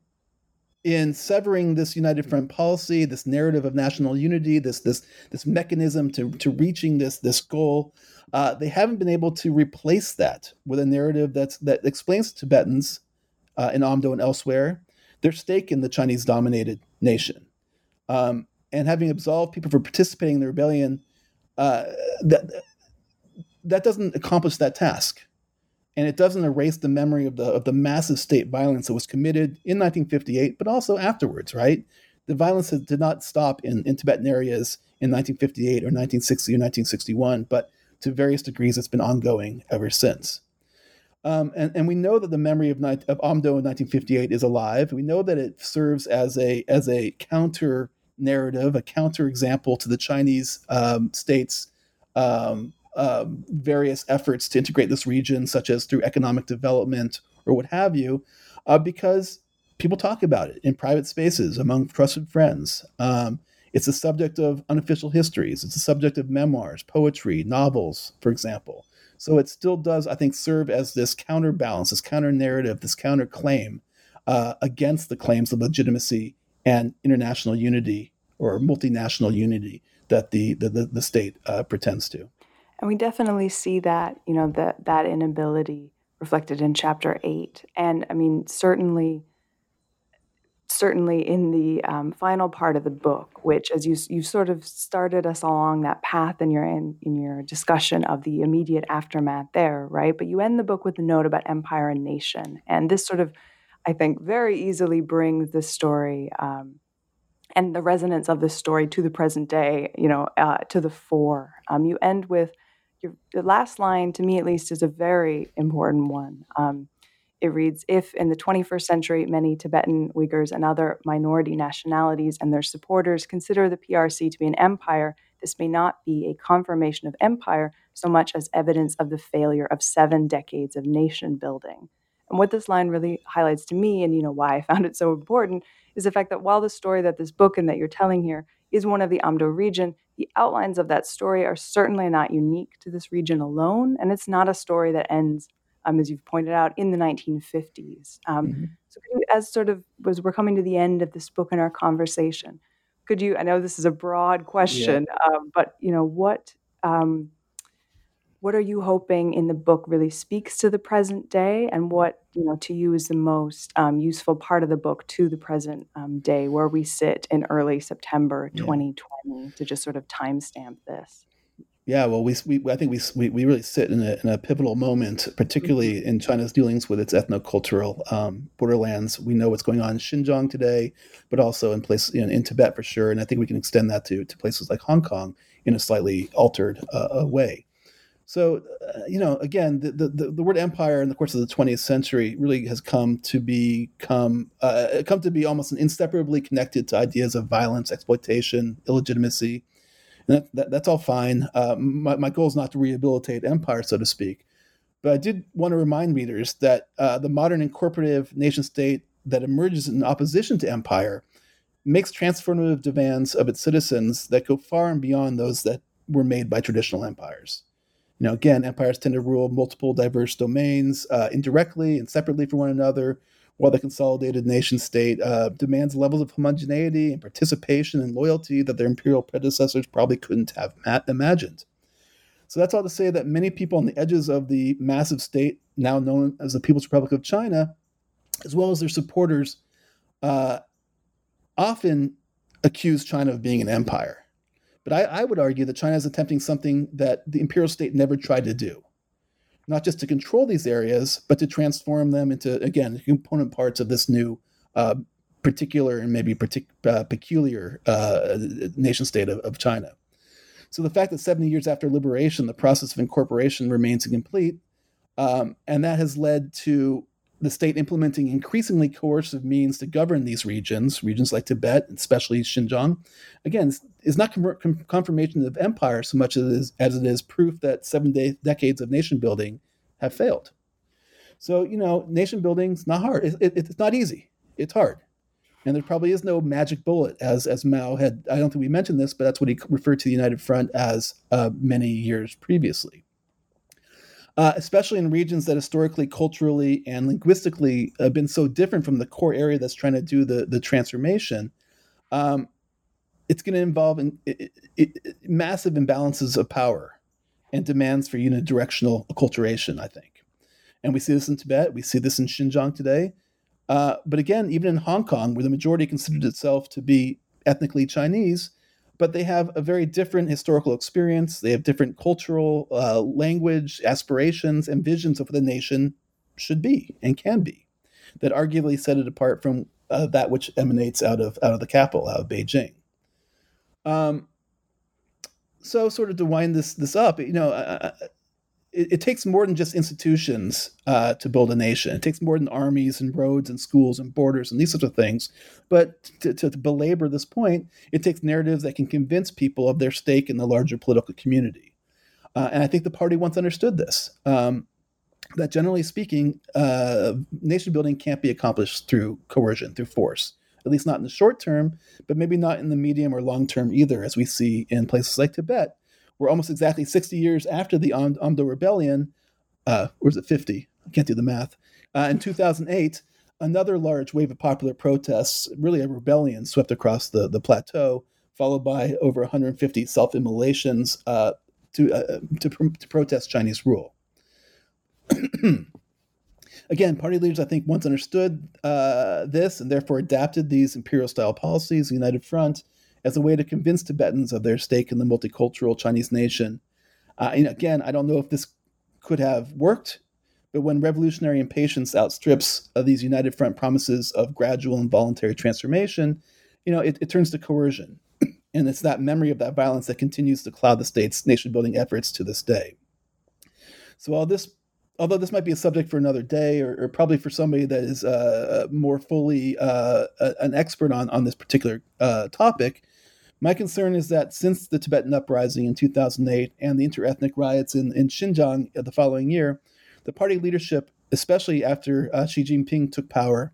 in severing this united front policy, this narrative of national unity, this this this mechanism to to reaching this this goal, uh, they haven't been able to replace that with a narrative that's that explains to Tibetans uh, in Amdo and elsewhere their stake in the Chinese dominated nation, um, and having absolved people for participating in the rebellion, uh, that that doesn't accomplish that task and it doesn't erase the memory of the of the massive state violence that was committed in 1958, but also afterwards. Right, the violence did not stop in, in Tibetan areas in 1958 or 1960 or 1961, but to various degrees, it's been ongoing ever since. Um, and, and we know that the memory of, of Amdo in 1958 is alive. We know that it serves as a as a counter narrative, a counter example to the Chinese um, states' um, um, various efforts to integrate this region, such as through economic development or what have you, uh, because people talk about it in private spaces among trusted friends. Um, it's a subject of unofficial histories. It's a subject of memoirs, poetry, novels, for example. So it still does, I think, serve as this counterbalance, this counter narrative, this counter claim uh, against the claims of legitimacy and international unity or multinational unity that the the, the, state uh, pretends to. And we definitely see that, you know, that that inability reflected in chapter eight. And I mean, certainly certainly in the um, final part of the book, which, as you you sort of started us along that path in your in, in your discussion of the immediate aftermath there, right? But you end the book with a note about empire and nation, and this sort of, I think, very easily brings the story um, and the resonance of the story to the present day, you know, uh, to the fore. Um, you end with your the last line, to me at least, is a very important one. Um, it reads If in the 21st century many Tibetan, Uyghurs, and other minority nationalities and their supporters consider the PRC to be an empire, this may not be a confirmation of empire so much as evidence of the failure of seven decades of nation building. And what this line really highlights to me, and you know why I found it so important, is the fact that while the story that this book and that you're telling here is one of the Amdo region, the outlines of that story are certainly not unique to this region alone, and it's not a story that ends um, as you've pointed out, in the 1950s. Um, mm-hmm. So, as sort of as we're coming to the end of this book and our conversation, could you? I know this is a broad question, yeah. um, but you know what? What are you hoping in the book really speaks to the present day, and what you know to you is the most um, useful part of the book to the present um, day, where we sit in early September 2020, yeah. to just sort of timestamp this? Yeah, well, we, we I think we, we we really sit in a, in a pivotal moment, particularly mm-hmm. in China's dealings with its ethnocultural um, borderlands. We know what's going on in Xinjiang today, but also in places in, in, Tibet for sure, and I think we can extend that to to places like Hong Kong in a slightly altered uh, way. So, uh, you know, again, the, the, the word empire in the course of the 20th century really has come to become uh, come to be almost inseparably connected to ideas of violence, exploitation, illegitimacy that, that, that's all fine. Uh, my, my goal is not to rehabilitate empire, so to speak. But I did want to remind readers that uh, the modern incorporative nation state that emerges in opposition to empire makes transformative demands of its citizens that go far and beyond those that were made by traditional empires. You know, again, empires tend to rule multiple diverse domains uh, indirectly and separately from one another, while the consolidated nation state uh, demands levels of homogeneity and participation and loyalty that their imperial predecessors probably couldn't have ma- imagined. So that's all to say that many people on the edges of the massive state, now known as the People's Republic of China, as well as their supporters, uh, often accuse China of being an empire. But I, I would argue that China is attempting something that the imperial state never tried to do not just to control these areas, but to transform them into, again, component parts of this new uh, particular and maybe partic- uh, peculiar uh, nation state of, of, China. So the fact that 70 years after liberation, the process of incorporation remains incomplete, um, and that has led to the state implementing increasingly coercive means to govern these regions, regions like Tibet, especially Xinjiang, again, is not com- confirmation of empire so much as it is, as it is proof that seven de- decades of nation building have failed. So, you know, nation building is not hard. It, it, it's not easy. It's hard. And there probably is no magic bullet, as, as Mao had, I don't think we mentioned this, but that's what he referred to the United Front as uh, many years previously uh, especially in regions that historically, culturally, and linguistically have been so different from the core area that's trying to do the, the transformation. Um, it's going to involve in, it, it, massive imbalances of power and demands for unidirectional acculturation, I think. And we see this in Tibet, we see this in Xinjiang today. Uh, but again, even in Hong Kong, where the majority considered itself to be ethnically Chinese, but they have a very different historical experience. They have different cultural uh, language, aspirations, and visions of what the nation should be and can be that arguably set it apart from uh, that which emanates out of out of the capital, out of Beijing. Um, so, sort of to wind this this up, you know, it, it, takes more than just institutions uh, to build a nation. It takes more than armies and roads and schools and borders and these sorts of things. But to, to, to belabor this point, it takes narratives that can convince people of their stake in the larger political community. Uh, and I think the party once understood this. Um, that generally speaking, uh, nation building can't be accomplished through coercion, through force, at least not in the short term, but maybe not in the medium or long term either, as we see in places like Tibet, where almost exactly 60 years after the Amdo Rebellion, uh, or is it 50? I can't do the math. Uh, in 2008, another large wave of popular protests, really a rebellion, swept across the, the plateau, followed by over 150 self immolations uh, to, uh, to, to protest Chinese rule. Again, party leaders, I think, once understood uh, this and therefore adapted these imperial style policies, the United Front, as a way to convince Tibetans of their stake in the multicultural Chinese nation. Uh, and again, I don't know if this could have worked, but when revolutionary impatience outstrips uh, these United Front promises of gradual and voluntary transformation, you know, it, it turns to coercion. and it's that memory of that violence that continues to cloud the state's nation building efforts to this day. So while this although this might be a subject for another day or, or probably for somebody that is uh, more fully uh, an expert on, on this particular uh, topic, my concern is that since the Tibetan uprising in 2008 and the interethnic riots in, in Xinjiang the following year, the party leadership, especially after uh, Xi Jinping took power,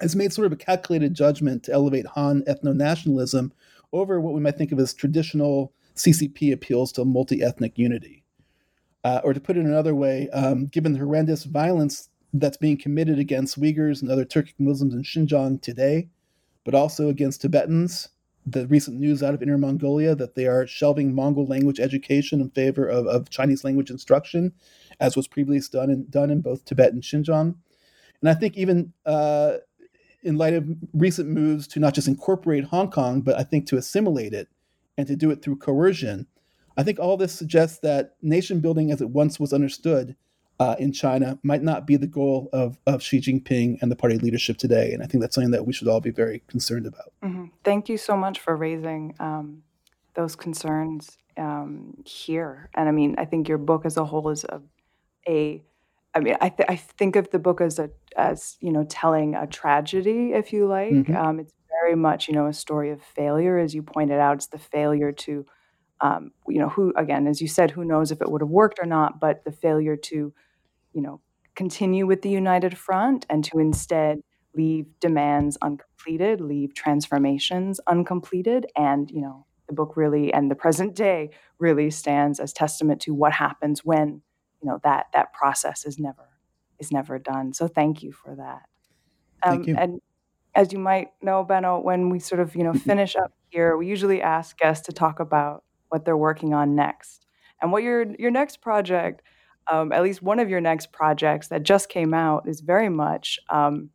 has made sort of a calculated judgment to elevate Han ethno nationalism over what we might think of as traditional CCP appeals to multi ethnic unity. Uh, or to put it another way, um, given the horrendous violence that's being committed against Uyghurs and other Turkic Muslims in Xinjiang today, but also against Tibetans, the recent news out of Inner Mongolia that they are shelving Mongol language education in favor of, of Chinese language instruction, as was previously done in, done in both Tibet and Xinjiang. And I think even uh, in light of recent moves to not just incorporate Hong Kong, but I think to assimilate it and to do it through coercion, I think all this suggests that nation building as it once was understood uh, in China might not be the goal of, of Xi Jinping and the party leadership today. And I think that's something that we should all be very concerned about. Mm-hmm. Thank you so much for raising um, those concerns um, here. And I mean, I think your book as a whole is a, a I mean, I, th- I think of the book as a as you know telling a tragedy, if you like. Mm-hmm. Um, it's very much you know a story of failure, as you pointed out. It's the failure to, um, you know, who again, as you said, who knows if it would have worked or not, but the failure to you know, continue with the united front and to instead leave demands uncompleted, leave transformations uncompleted. And, you know, the book really and the present day really stands as testament to what happens when, you know, that that process is never is never done. So thank you for that. Um, thank you. And as you might know, Benno, when we sort of, you know, finish up here, we usually ask guests to talk about what they're working on next. And what your your next project um, at least one of your next projects that just came out is very much um,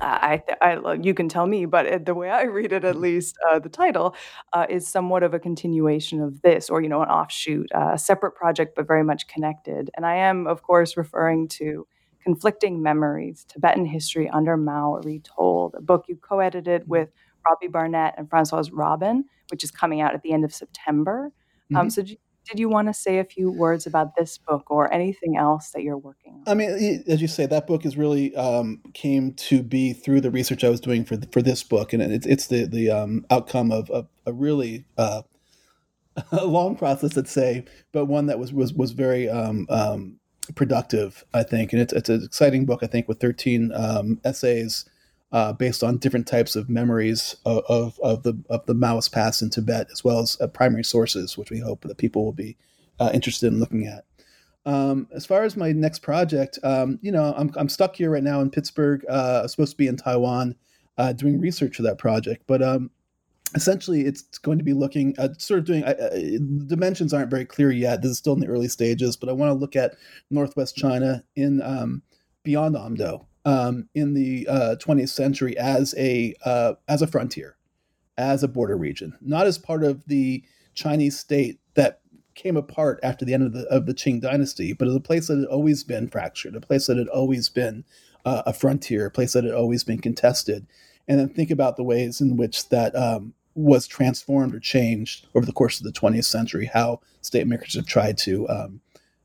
I, I, you can tell me, but the way I read it, at mm-hmm. least, uh, the title uh, is somewhat of a continuation of this, or you know, an offshoot, uh, a separate project, but very much connected. And I am, of course, referring to "Conflicting Memories: Tibetan History Under Mao Retold," a book you co-edited mm-hmm. with Robbie Barnett and Francoise Robin, which is coming out at the end of September. Um, mm-hmm. Um, so, did you want to say a few words about this book or anything else that you're working on? I mean, as you say, that book is really um, came to be through the research I was doing for for this book, and it's it's the the um, outcome of, of, a really uh, a long process, let's say, but one that was was was very um, um productive, I think, and it's it's an exciting book, I think, with 13 um, essays uh, based on different types of memories of, of, of, the of the Maoist past in Tibet, as well as uh, primary sources, which we hope that people will be uh, interested in looking at. Um, as far as my next project, um, you know, I'm, I'm stuck here right now in Pittsburgh. Uh, I'm supposed to be in Taiwan uh, doing research for that project, but um, essentially it's going to be looking at sort of doing dimensions aren't very clear yet. This is still in the early stages, but I want to look at Northwest China in um, beyond Amdo um, in the uh, 20th century as a uh, as a frontier, as a border region, not as part of the Chinese state that came apart after the end of the of the Qing dynasty, but as a place that had always been fractured, a place that had always been uh, a frontier, a place that had always been contested, and then think about the ways in which that um, was transformed or changed over the course of the 20th century, how state makers have tried to um,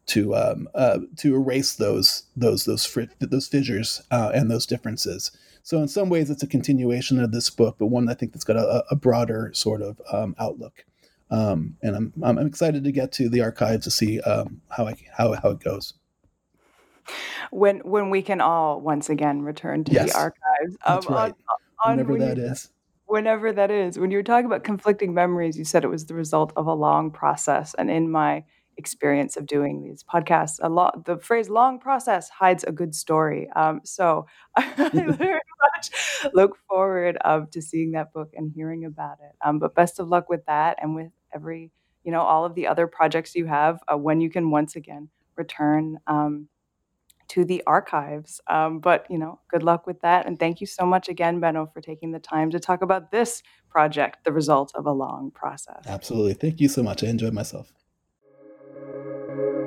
to um, uh, to erase those those those fr- those fissures uh, and those differences. So in some ways, it's a continuation of this book, but one I think that's got a, a broader sort of um, outlook. Um, and I'm, I'm excited to get to the archive to see um, how I, how how it goes. When when we can all once again return to yes, the archives, that's right. On, on whenever when that you, is. Whenever that is. When you were talking about conflicting memories, you said it was the result of a long process, and in my experience of doing these podcasts. A lot, the phrase "long process" hides a good story. Um, so I very much look forward um, to seeing that book and hearing about it. Um, but best of luck with that and with every, you know, all of the other projects you have uh, when you can once again return um, to the archives. Um, but you know, good luck with that, and thank you so much again, Benno, for taking the time to talk about this project, the result of a long process. Absolutely, thank you so much. I enjoyed myself. Música